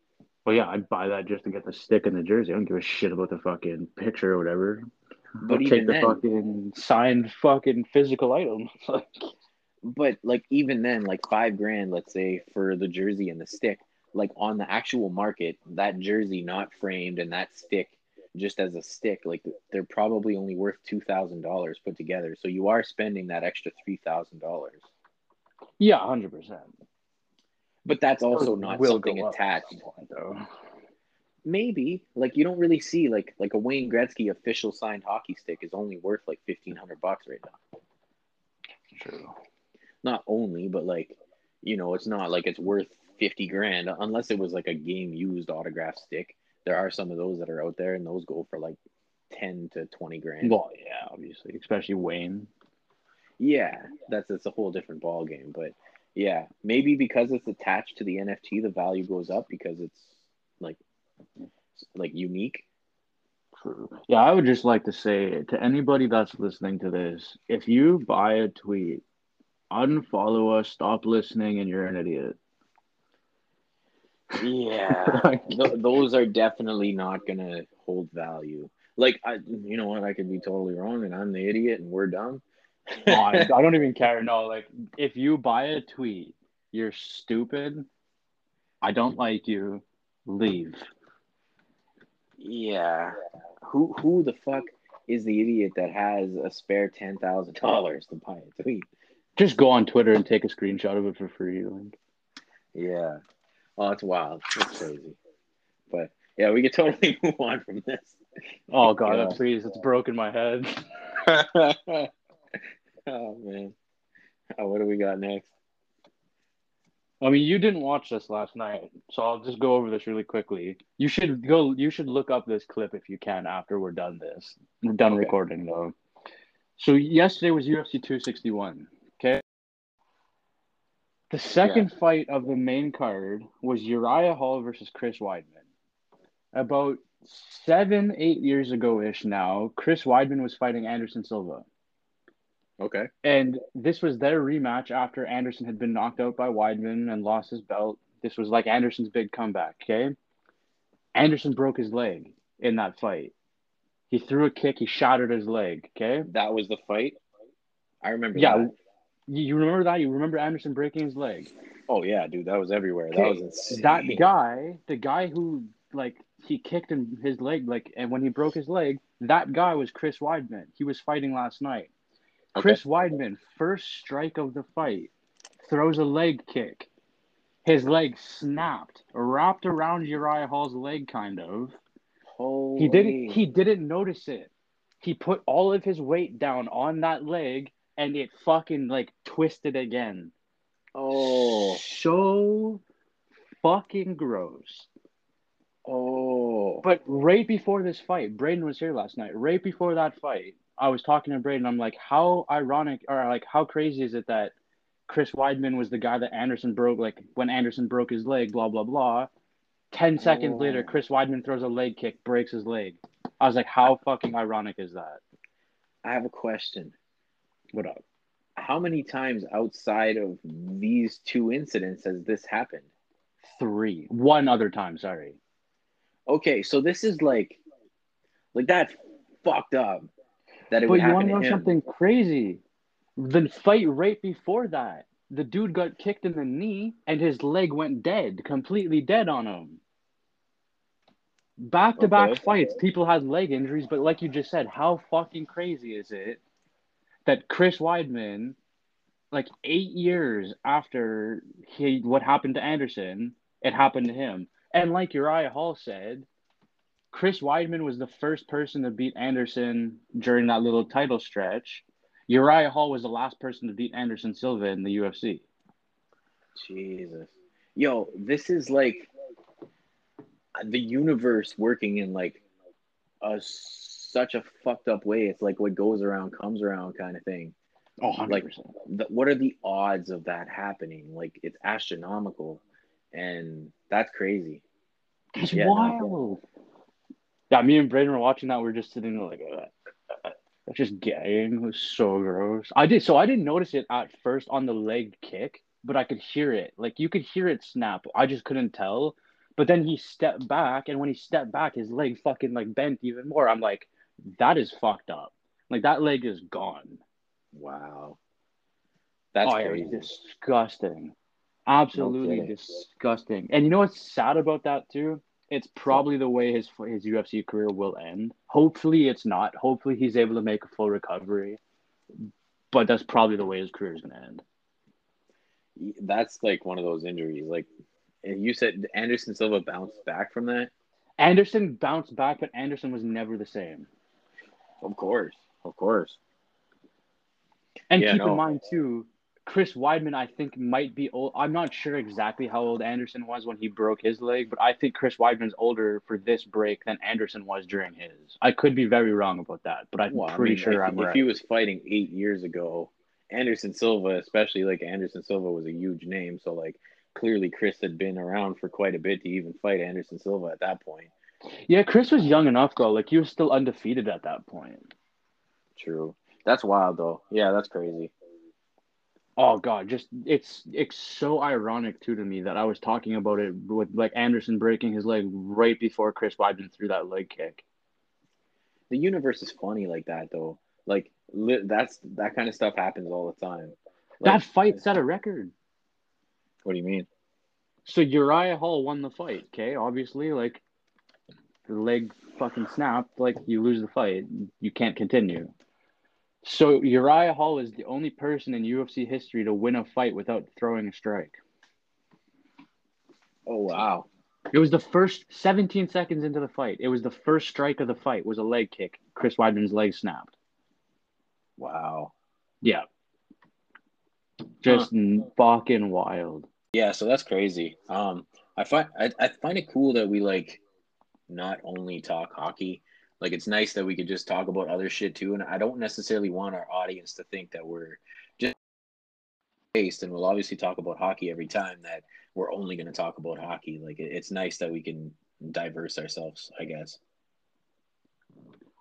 well, yeah, I'd buy that just to get the stick and the jersey. I don't give a shit about the fucking picture or whatever. But I'll even take the then- fucking signed fucking physical item. Like, but like even then, like five grand, let's say for the jersey and the stick, like on the actual market, that jersey not framed and that stick just as a stick, like they're probably only worth two thousand dollars put together. So you are spending that extra three thousand dollars. Yeah, hundred percent. But that's also not Will something go up at attached. point, though. Maybe like you don't really see like like a Wayne Gretzky official signed hockey stick is only worth like fifteen hundred bucks right now. True. Not only, but like you know, it's not like it's worth fifty grand unless it was like a game used autograph stick. There are some of those that are out there, and those go for like ten to twenty grand. Well, yeah, obviously, especially Wayne. Yeah, that's it's a whole different ball game. But yeah, maybe because it's attached to the NFT, the value goes up because it's like like unique. True. Yeah, I would just like to say to anybody that's listening to this, if you buy a tweet, unfollow us, stop listening, and you're an idiot. Yeah, Like- Th- those are definitely not gonna hold value. Like I, you know what, I could be totally wrong, and I'm the idiot, and we're dumb. I, I don't even care. No, like if you buy a tweet, you're stupid. I don't like you. Leave. yeah, who who the fuck is the idiot that has a spare ten thousand dollars to buy a tweet? Just go on Twitter and take a screenshot of it for free. Like, Yeah, oh, it's wild, it's crazy, but yeah, we could totally move on from this. oh god, Yeah. please, it's broken my head. oh man, oh, what do we got next? I mean, you didn't watch this last night, so I'll just go over this really quickly. You should go. You should look up this clip if you can after we're done this. We're done Okay. recording though. So yesterday was UFC 261. The second fight of the main card was Uriah Hall versus Chris Weidman. About seven, eight years ago ish now, Chris Weidman was fighting Anderson Silva. Okay. And this was their rematch after Anderson had been knocked out by Weidman and lost his belt. This was like Anderson's big comeback, okay? Anderson broke his leg in that fight. He threw a kick, he shattered his leg, okay? That was the fight. I remember. Yeah. that. You remember that? You remember Anderson breaking his leg? Oh yeah, dude, that was everywhere. That was insane. That guy, the guy who like he kicked him his leg, like, and when he broke his leg, that guy was Chris Weidman. He was fighting last night. Okay. Chris Weidman, first strike of the fight, throws a leg kick. His leg snapped, wrapped around Uriah Hall's leg, kind of. Holy. He didn't. He didn't notice it. He put all of his weight down on that leg, and it fucking like twisted again. Oh. so fucking gross. Oh. But right before this fight, Braden was here last night. Right before that fight, I was talking to Braden. I'm like, how ironic or like how crazy is it that Chris Weidman was the guy that Anderson broke, like when Anderson broke his leg, blah blah blah. Ten oh, seconds Oh. later, Chris Weidman throws a leg kick, breaks his leg. I was like, how fucking ironic is that? I have a question. What up? How many times outside of these two incidents has this happened? Three. One other time, sorry. Okay, so this is like, like that's fucked up. That it But would you happen want to know something crazy? The fight right before that, the dude got kicked in the knee and his leg went dead, completely dead on him. Back to back fights, people had leg injuries, but like you just said, how fucking crazy is it that Chris Weidman, like eight years after he what happened to Anderson, it happened to him. And like Uriah Hall said, Chris Weidman was the first person to beat Anderson during that little title stretch. Uriah Hall was the last person to beat Anderson Silva in the UFC. Jesus. Yo, this is like the universe working in like a such a fucked up way. It's like what goes around comes around kind of thing. Oh, 100%. Like, The, what are the odds of that happening? Like it's astronomical, and that's crazy. It's Yeah, no. wild. Yeah, me and Braden were watching that. We are just sitting there like, uh, that's just gagging. It was so gross. I did so I didn't notice it at first on the leg kick, but I could hear it. Like you could hear it snap. I just couldn't tell. But then he stepped back, and when he stepped back, his leg fucking like bent even more. I'm like, that is fucked up. Like that leg is gone. Wow. That's oh, crazy. disgusting. Absolutely kidding. disgusting. And you know what's sad about that too? It's probably the way his his UFC career will end. Hopefully, it's not. Hopefully, he's able to make a full recovery. But that's probably the way his career is going to end. That's like one of those injuries. Like you said, Anderson Silva bounced back from that. Anderson bounced back, but Anderson was never the same. Of course, of course. And Yeah, keep no. in mind too, Chris Weidman, I think might be old. I'm not sure exactly how old Anderson was when he broke his leg, but I think Chris Weidman's older for this break than Anderson was during his. I could be very wrong about that, but I'm Well, I pretty mean, sure if, I'm if right. he was fighting eight years ago, Anderson Silva, especially like Anderson Silva, was a huge name. So like clearly, Chris had been around for quite a bit to even fight Anderson Silva at that point. Yeah, Chris was young enough though. Like he was still undefeated at that point. True. That's wild though. Yeah, that's crazy. Oh god, just it's it's so ironic too to me that I was talking about it with like Anderson breaking his leg right before Chris Weidman threw that leg kick. The universe is funny like that though. Like li- that's that kind of stuff happens all the time. Like, that fight set a record. what do you mean? So Uriah Hall won the fight. Okay, obviously, like the leg fucking snapped. Like you lose the fight, you can't continue. So Uriah Hall is the only person in UFC history to win a fight without throwing a strike. Oh wow. It was the first 17 seconds into the fight. It was the first strike of the fight. Was a leg kick. Chris Weidman's leg snapped. Wow. Yeah. Just fucking wild. Yeah, so that's crazy. Um, I find I, I find it cool that we like not only talk hockey. Like it's nice that we could just talk about other shit too. And I don't necessarily want our audience to think that we're just based and we'll obviously talk about hockey every time that we're only going to talk about hockey. Like it's nice that we can diverse ourselves, I guess.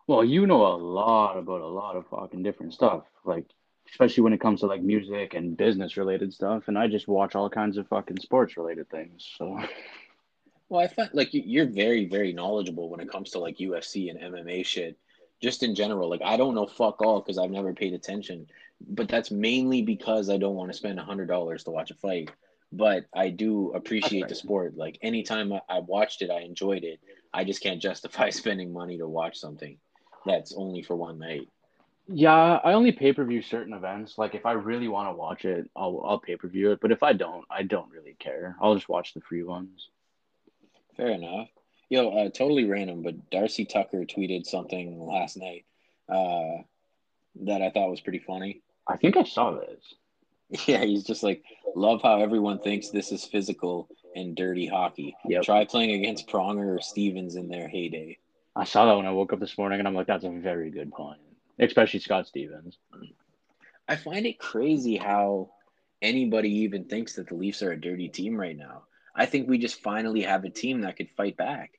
Well, you know a lot about a lot of fucking different stuff, like especially when it comes to like music and business related stuff. And I just watch all kinds of fucking sports related things. So Well, I find like you- you're very, very knowledgeable when it comes to like UFC and MMA shit, just in general. Like I don't know fuck all because I've never paid attention, but that's mainly because I don't want to spend a hundred dollars to watch a fight. But I do appreciate the sport. Like anytime I, I watched it, I enjoyed it. I just can't justify spending money to watch something that's only for one night. yeah, I only pay per view certain events. Like if I really want to watch it, I'll I'll pay per view it. But if I don't, I don't really care. I'll just watch the free ones. Fair enough. Yo, uh, totally random, but Darcy Tucker tweeted something last night uh, that I thought was pretty funny. I think I saw this. Yeah, he's just like, love how everyone thinks this is physical and dirty hockey. Yep. Try playing against Pronger or Stevens in their heyday. I saw that when I woke up this morning, and I'm like, that's a very good point, especially Scott Stevens. I find it crazy how anybody even thinks that the Leafs are a dirty team right now. I think we just finally have a team that could fight back,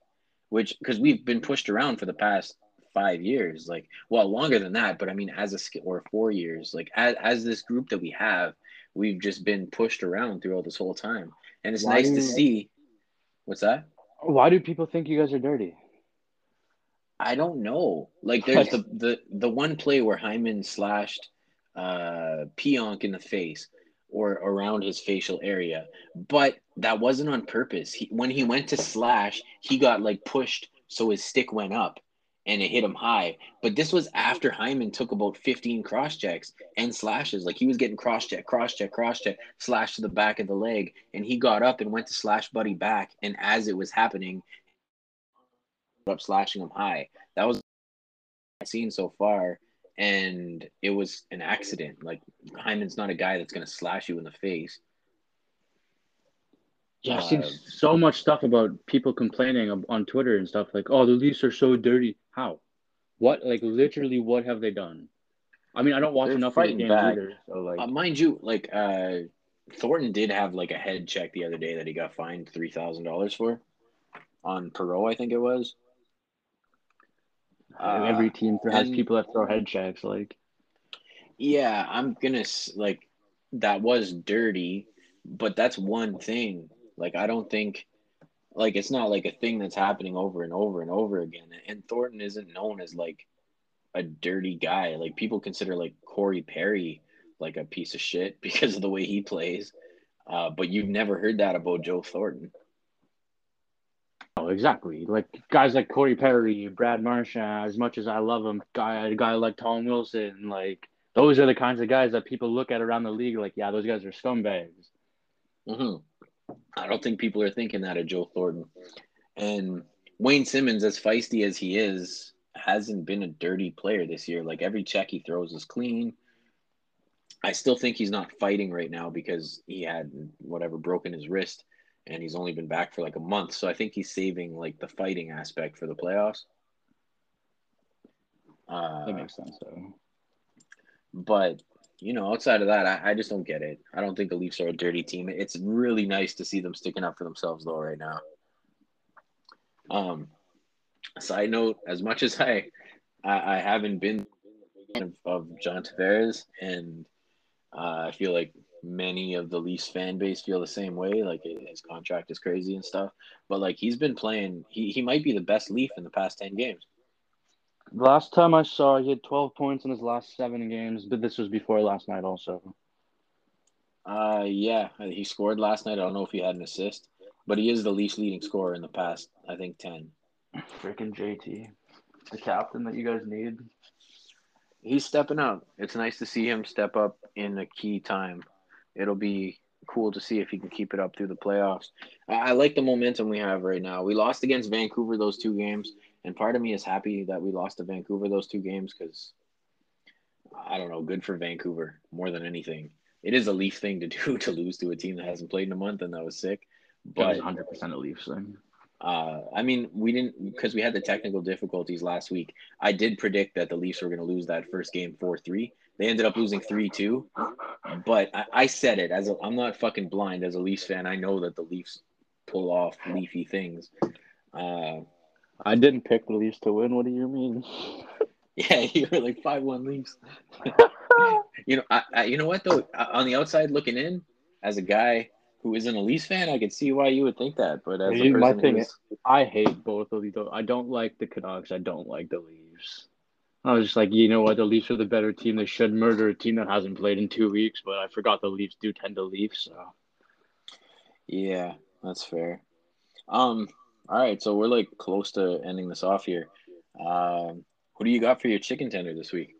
which because we've been pushed around for the past five years, like well longer than that, but I mean as a or four years, like as as this group that we have, we've just been pushed around throughout all this whole time, and it's Why nice to see. What's that? Why do people think you guys are dirty? I don't know. Like there's the the the one play where Hyman slashed uh Pionk in the face or around his facial area, but that wasn't on purpose. He, when he went to slash, he got like pushed so his stick went up and it hit him high. But this was after Hyman took about 15 cross checks and slashes. Like he was getting cross check, cross check, cross check, slash to the back of the leg, and he got up and went to slash Buddy back. And as it was happening, up slashing him high. That was I've seen so far, and it was an accident. Like Hyman's not a guy that's gonna slash you in the face. Yeah, I've seen Uh, so much stuff about people complaining on- on Twitter and stuff like, "Oh, the Leafs are so dirty." How? What? Like literally, what have they done? I mean, I don't watch enough of the fighting games back. either. So like, Uh, mind you, like uh, Thornton did have like a head check the other day that he got fined three thousand dollars for on Perreault, I think it was. Uh, every team has and- people that throw head checks. Like, Yeah, I'm gonna s- like that was dirty, but that's one thing. Like I don't think like it's not like a thing that's happening over and over and over again. And Thornton isn't known as like a dirty guy. Like people consider like Corey Perry like a piece of shit because of the way he plays. Uh, but you've never heard that about Joe Thornton. Exactly. Like guys like Corey Perry, Brad Marchand, as much as I love him, guy a guy like Tom Wilson, like those are the kinds of guys that people look at around the league like, yeah, those guys are scumbags. hmm I don't think people are thinking that of Joe Thornton. And Wayne Simmonds, as feisty as he is, hasn't been a dirty player this year. Like every check he throws is clean. I still think he's not fighting right now because he had whatever broken his wrist and he's only been back for like a month. So I think he's saving like the fighting aspect for the playoffs. Uh, That makes sense though. but you know, outside of that, I, I just don't get it. I don't think the Leafs are a dirty team. It's really nice to see them sticking up for themselves though right now. Um, side note: as much as I, I, I haven't been of, of John Tavares, and uh, I feel like many of the Leafs fan base feel the same way. Like his contract is crazy and stuff, but like he's been playing. He he might be the best Leaf in the past ten games. Last time I saw, he had 12 points in his last seven games, but this was before last night also. Uh, yeah, he scored last night. I don't know if he had an assist, but he is the Leafs leading scorer in the past. I think ten. Freaking JT, the captain that you guys need. He's stepping up. It's nice to see him step up in a key time. It'll be cool to see if he can keep it up through the playoffs. I, I like the momentum we have right now. We lost against Vancouver those two games, and part of me is happy that we lost to Vancouver those two games because I don't know, good for Vancouver more than anything. It is a Leaf thing to do to lose to a team that hasn't played in a month, and that was sick. But But 100% a Leafs thing. uh, I mean, we didn't because we had the technical difficulties last week. I did predict that the Leafs were going to lose that first game four three. They ended up losing three two, but I, I said it as a, I'm not fucking blind as a Leafs fan. I know that the Leafs pull off leafy things. Uh, I didn't pick the Leafs to win. What do you mean? yeah, you were like five one Leafs. you know, I, I, you know what though? On the outside looking in, as a guy who isn't a Leafs fan, I could see why you would think that. But as my thing who's- I hate both of these. I don't like the Canucks. I don't like the Leafs. I was just like, you know what? The Leafs are the better team. They should murder a team that hasn't played in two weeks. But I forgot the Leafs do tend to leave. So Yeah, that's fair. Um, all right, so we're like close to ending this off here. Um, who do you got for your chicken tender this week?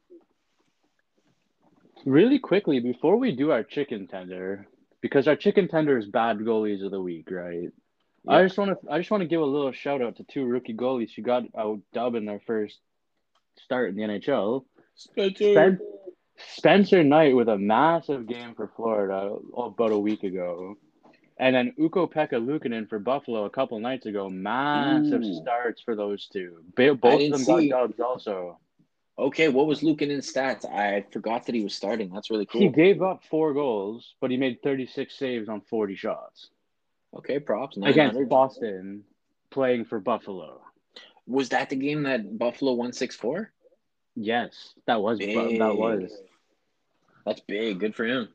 really quickly before we do our chicken tender, because our chicken tender is bad goalies of the week, right? I just want to I just want to give a little shout out to two rookie goalies who got a dub in their first start in the NHL. Spen- Spencer Knight with a massive game for Florida about a week ago. And then Ukko Pekka Luukkonen for Buffalo a couple nights ago. Massive Ooh. starts for those two. Both of them see- got dubs also. Okay, what was Luukkonen's stats? I forgot that he was starting. That's really cool. He gave up four goals, but he made 36 saves on 40 shots Okay, props. against Boston playing for Buffalo. Was that the game that Buffalo won six four? Yes, that was Big. that was. That's big. Good for him.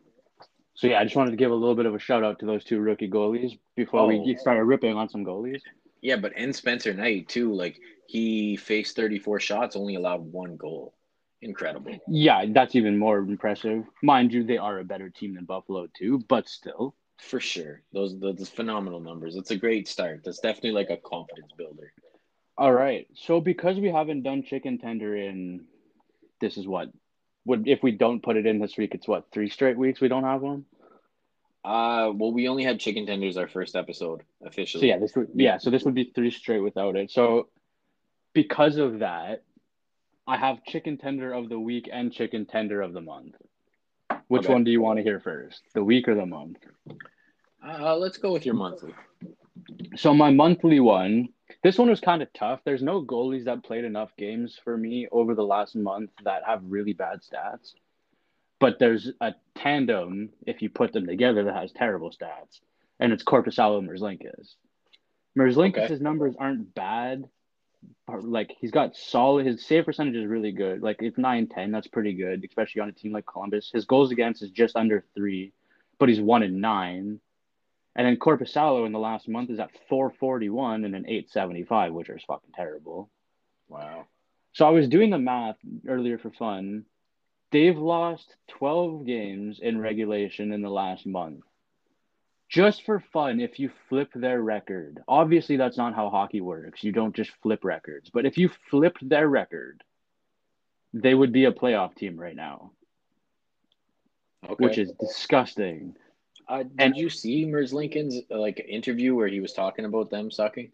So yeah, I just wanted to give a little bit of a shout out to those two rookie goalies before Oh. we started ripping on some goalies. Yeah, but and Spencer Knight too. Like he faced thirty four shots, only allowed one goal. Incredible. Yeah, that's even more impressive. Mind you, they are a better team than Buffalo too, but still. For sure. Those those phenomenal numbers. It's a great start. That's definitely like a confidence builder. All right. So because we haven't done chicken tender in this is what would if we don't put it in this week, it's what, three straight weeks we don't have one? Uh well we only had chicken tenders our first episode officially. So yeah, this would yeah, so this would be three straight without it. So because of that, I have chicken tender of the week and chicken tender of the month. Which Okay. one do you want to hear first? The week or the month? Uh let's go with your monthly. So my monthly one, this one was kind of tough. There's no goalies that played enough games for me over the last month that have really bad stats. But there's a tandem, if you put them together, that has terrible stats, and it's Korpisalo and Merzlikins. Merzlikins' Okay. numbers aren't bad. Like he's got solid. His save percentage is really good. Like it's 9-10. That's pretty good, especially on a team like Columbus. His goals against is just under three, but he's one in nine. And then Korpisalo in the last month is at 441 and an 875, which is fucking terrible. Wow. So I was doing the math earlier for fun. They've lost 12 games in regulation in the last month. Just for fun, if you flip their record, obviously that's not how hockey works. You don't just flip records. But if you flipped their record, they would be a playoff team right now, Okay. which is disgusting. Uh, did and- you see Merzlikins' like interview where he was talking about them sucking?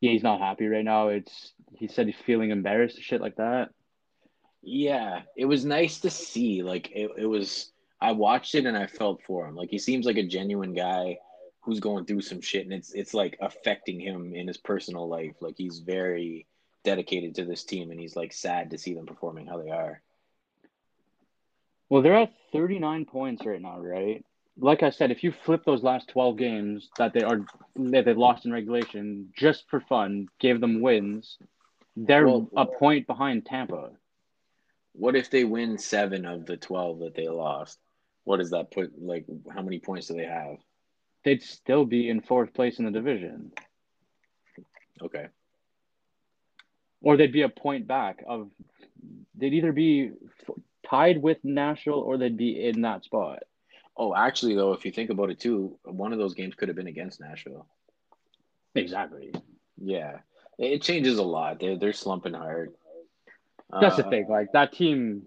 Yeah, he's not happy right now. It's he said he's feeling embarrassed, shit like that. Yeah, it was nice to see. Like it, it was. I watched it and I felt for him. Like he seems like a genuine guy who's going through some shit, and it's it's like affecting him in his personal life. Like he's very dedicated to this team, and he's like sad to see them performing how they are. Well, they're at 39 points right now, right? Like I said, if you flip those last 12 games that they are that they lost in regulation just for fun, gave them wins, they're Well- a point behind Tampa. What if they win seven of the twelve that they lost? What does that put? Like, how many points do they have? They'd still be in fourth place in the division, Okay. or they'd be a point back of. They'd either be f- tied with Nashville or they'd be in that spot. Oh, actually, though, if you think about it too, one of those games could have been against Nashville. Exactly. Yeah, it changes a lot. They're they're slumping hard. That's the Uh, thing. Like that team,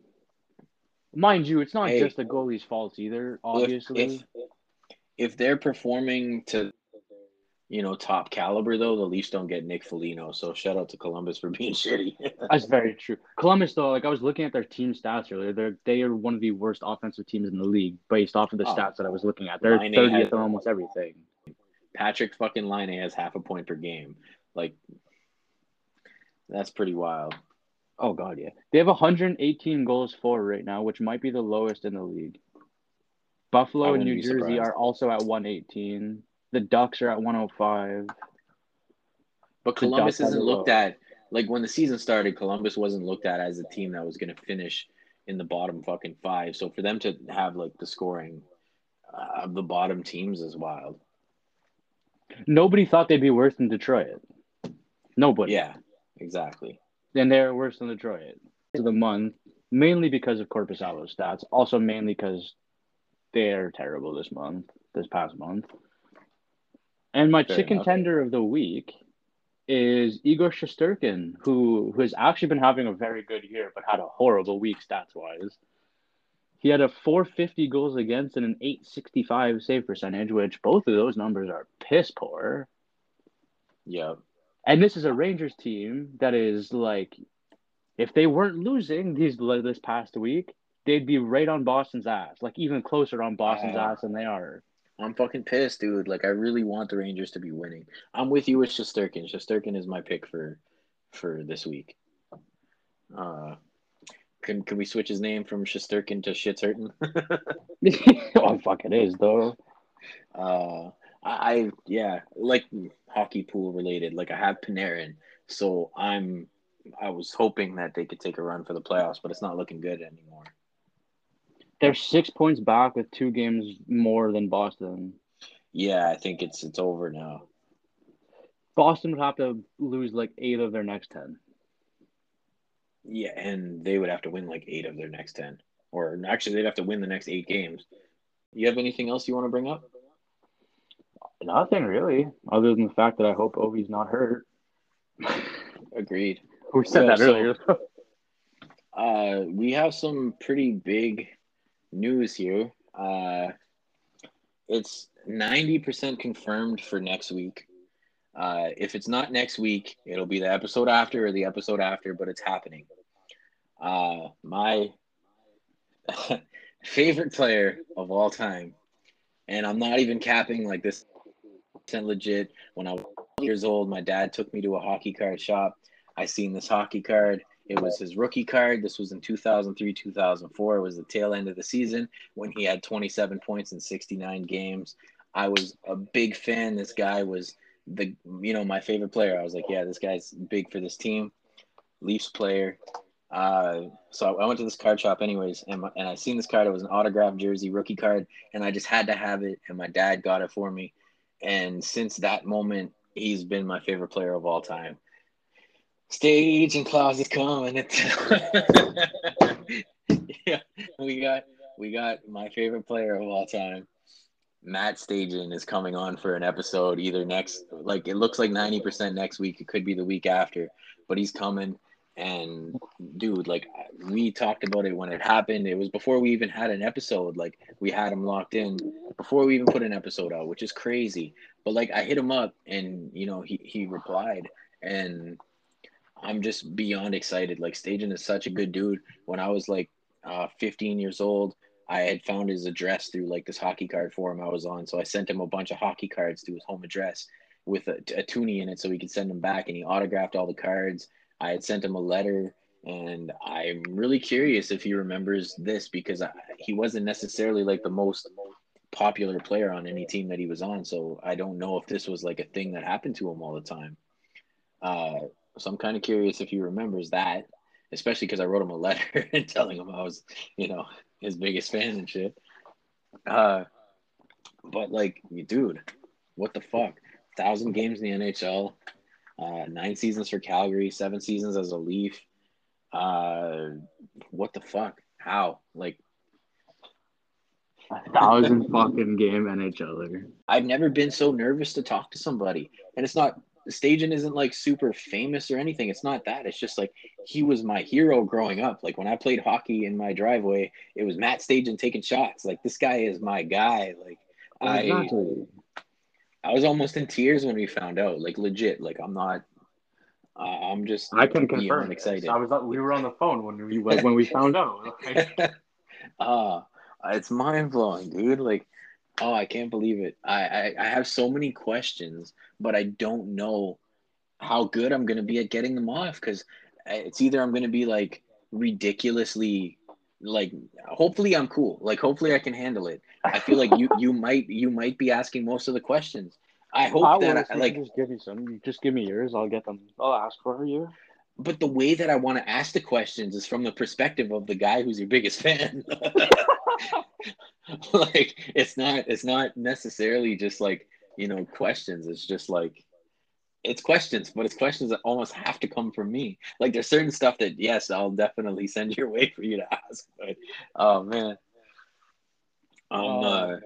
mind you, it's not Hey. just the goalie's fault either. if- Obviously, if, if they're performing to, you know, top caliber though, the Leafs don't get Nick Foligno. So shout out to Columbus for being shitty. That's very true. Columbus, though, like I was looking at their team stats earlier, they're they are one of the worst offensive teams in the league based off of the Oh. stats that I was looking at. They're thirtieth on almost everything. Patrik fucking Laine has half a point per game. Like, that's pretty wild. Oh god, yeah. They have 118 goals for right now, which might be the lowest in the league. Buffalo and New Jersey surprised. are also at 118. The Ducks are at 105. But Columbus isn't looked at like when the season started. Columbus wasn't looked at as a team that was going to finish in the bottom fucking five. So for them to have like the scoring uh, of the bottom teams is wild. Nobody thought they'd be worse than Detroit. Nobody. Yeah, exactly. and they're worse than Detroit to the month, mainly because of Korpisalo's stats, also mainly because they're terrible this month, this past month. And my Fair chicken enough. tender of the week is Igor Shesterkin, who who has actually been having a very good year, but had a horrible week stats wise. He had a 450 goals against and an 865 save percentage, which both of those numbers are piss poor. Yeah. And this is a Rangers team that is like, if they weren't losing these this past week, they'd be right on Boston's ass, like even closer on Boston's ass than they are. I'm fucking pissed, dude. Like I really want the Rangers to be winning. I'm with you with Shesterkin. Shesterkin is my pick for for this week. Uh can can we switch his name from Shesterkin to Shit's Hurtin? oh fuck, it is though. Uh, I, I yeah, like hockey pool related. Like I have Panarin, so I'm I was hoping that they could take a run for the playoffs, but it's not looking good anymore. They're six points back with two games more than Boston. Yeah, I think it's it's over now. Boston would have to lose like eight of their next ten. Yeah, and they would have to win like eight of their next ten, or actually they'd have to win the next eight games. You have anything else you want to bring up? Nothing really, other than the fact that I hope Ovi's not hurt. Agreed. We said Yeah, that so- earlier. Uh, we have some pretty big news here. Uh, it's 90% confirmed for next week. Uh, if it's not next week, it'll be the episode after or the episode after, but it's happening. Uh, my favorite player of all time, and I'm not even capping like this, legit. When I was years old, my dad took me to a hockey card shop. I seen this hockey card. It was his rookie card. This was in 2003, 2004. It was the tail end of the season when he had 27 points in 69 games. I was a big fan. This guy was the, you know, my favorite player. I was like, yeah, this guy's big for this team. Leafs player. Uh, so I went to this card shop anyways, and, my, and I seen this card. It was an autographed jersey rookie card, and I just had to have it. And my dad got it for me. And since that moment, he's been my favorite player of all time. Stajan Claus is coming. yeah, we got we got my favorite player of all time. Matt Stajan is coming on for an episode either next, like it looks like 90% next week. It could be the week after, but he's coming. And dude, like we talked about it when it happened. It was before we even had an episode. Like we had him locked in before we even put an episode out, which is crazy. But like I hit him up and you know, he he replied and I'm just beyond excited. Like Stajan is such a good dude. When I was like uh, 15 years old, I had found his address through like this hockey card forum I was on. So I sent him a bunch of hockey cards to his home address with a, a toonie in it so he could send them back. And he autographed all the cards. I had sent him a letter. And I'm really curious if he remembers this because I, he wasn't necessarily like the most popular player on any team that he was on. So I don't know if this was like a thing that happened to him all the time. Uh, so I'm kind of curious if he remembers that, especially because I wrote him a letter and telling him I was, you know, his biggest fan and shit. Uh, but like, dude, what the fuck? Thousand games in the NHL, uh, nine seasons for Calgary, seven seasons as a Leaf. Uh, what the fuck? How? Like, a thousand fucking game NHLer. I've never been so nervous to talk to somebody, and it's not Stajan isn't like super famous or anything. It's not that. It's just like he was my hero growing up. Like when I played hockey in my driveway, it was Matt Stajan taking shots. Like this guy is my guy. Like exactly. I, I was almost in tears when we found out. Like legit. Like I'm not. Uh, I'm just. I can confirm. Excited. I was. Like, we were on the phone when we like when we found out. uh, it's mind blowing, dude. Like Oh, I can't believe it. I, I, I have so many questions, but I don't know how good I'm going to be at getting them off because it's either I'm going to be like ridiculously like hopefully I'm cool. Like hopefully I can handle it. I feel like you you might you might be asking most of the questions. I hope I that I, like just give you some. You just give me yours. I'll get them. I'll ask for you. But the way that I want to ask the questions is from the perspective of the guy who's your biggest fan. like it's not it's not necessarily just like you know questions. It's just like it's questions but it's questions that almost have to come from me. Like there's certain stuff that yes i'll definitely send your way for you to ask but oh man. I'm oh, uh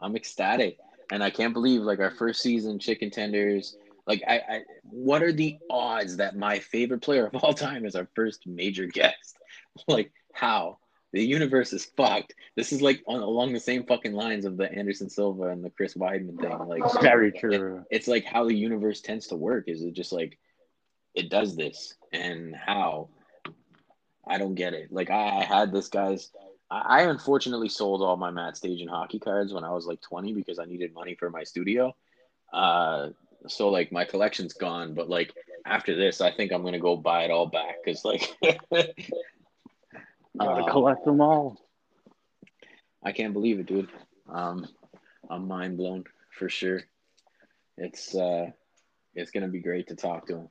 i'm ecstatic and i can't believe like our first season chicken tenders like I, I what are the odds that my favorite player of all time is our first major guest? Like how the universe is fucked. This is like on, along the same fucking lines of the Anderson Silva and the Chris Weidman thing. Like very true. It, it's like how the universe tends to work. Is it just like it does this and how? I don't get it. Like I, I had this guy's. I, I unfortunately sold all my Matt Stajan hockey cards when I was like 20 because I needed money for my studio. Uh, so like my collection's gone, but like after this, I think I'm gonna go buy it all back because like Gotta uh, collect them all. I can't believe it, dude. Um, I'm mind blown for sure. It's uh, it's gonna be great to talk to him.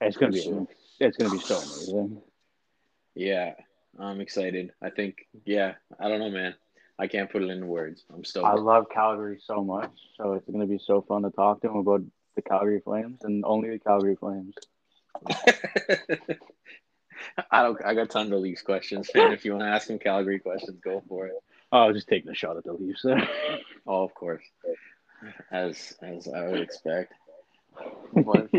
It's gonna be sure. it's gonna be so amazing. Yeah, I'm excited. I think yeah, I don't know, man. I can't put it into words. I'm still. I love Calgary so much, so it's gonna be so fun to talk to him about the Calgary Flames and only the Calgary Flames. I don't. I got tons of Leafs questions. If you want to ask some Calgary questions, go for it. Oh, I'll just taking a shot at the Leafs. oh, of course, as as I would expect. But,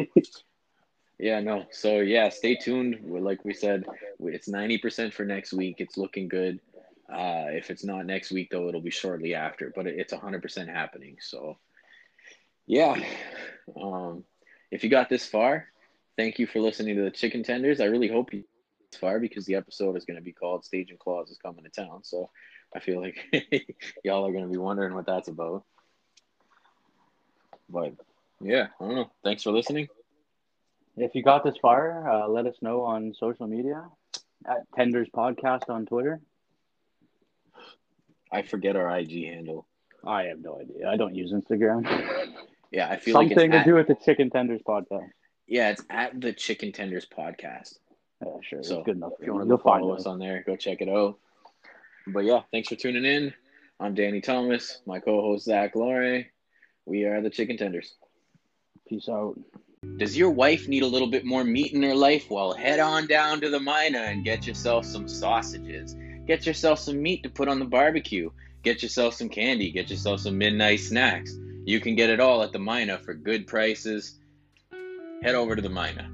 yeah, no. So yeah, stay tuned. Like we said, it's ninety percent for next week. It's looking good. Uh, if it's not next week, though, it'll be shortly after. But it's hundred percent happening. So yeah, um, if you got this far, thank you for listening to the Chicken Tenders. I really hope you far because the episode is going to be called Stajan Claus is Coming to Town. So I feel like y'all are going to be wondering what that's about. But yeah, I don't know. Thanks for listening. If you got this far, uh, let us know on social media at Tenders Podcast on Twitter. I forget our IG handle. I have no idea. I don't use Instagram. Yeah, I feel something like something to at, do with the Chicken Tenders podcast. Yeah, it's at the Chicken Tenders podcast. Yeah, sure. So good enough. If you want to follow us on there, go check it out. But yeah, thanks for tuning in. I'm Danny Thomas, my co-host Zach Lore. We are the Chicken Tenders. Peace out. Does your wife need a little bit more meat in her life? Well, head on down to the Mina and get yourself some sausages. Get yourself some meat to put on the barbecue. Get yourself some candy. Get yourself some midnight snacks. You can get it all at the Mina for good prices. Head over to the Mina.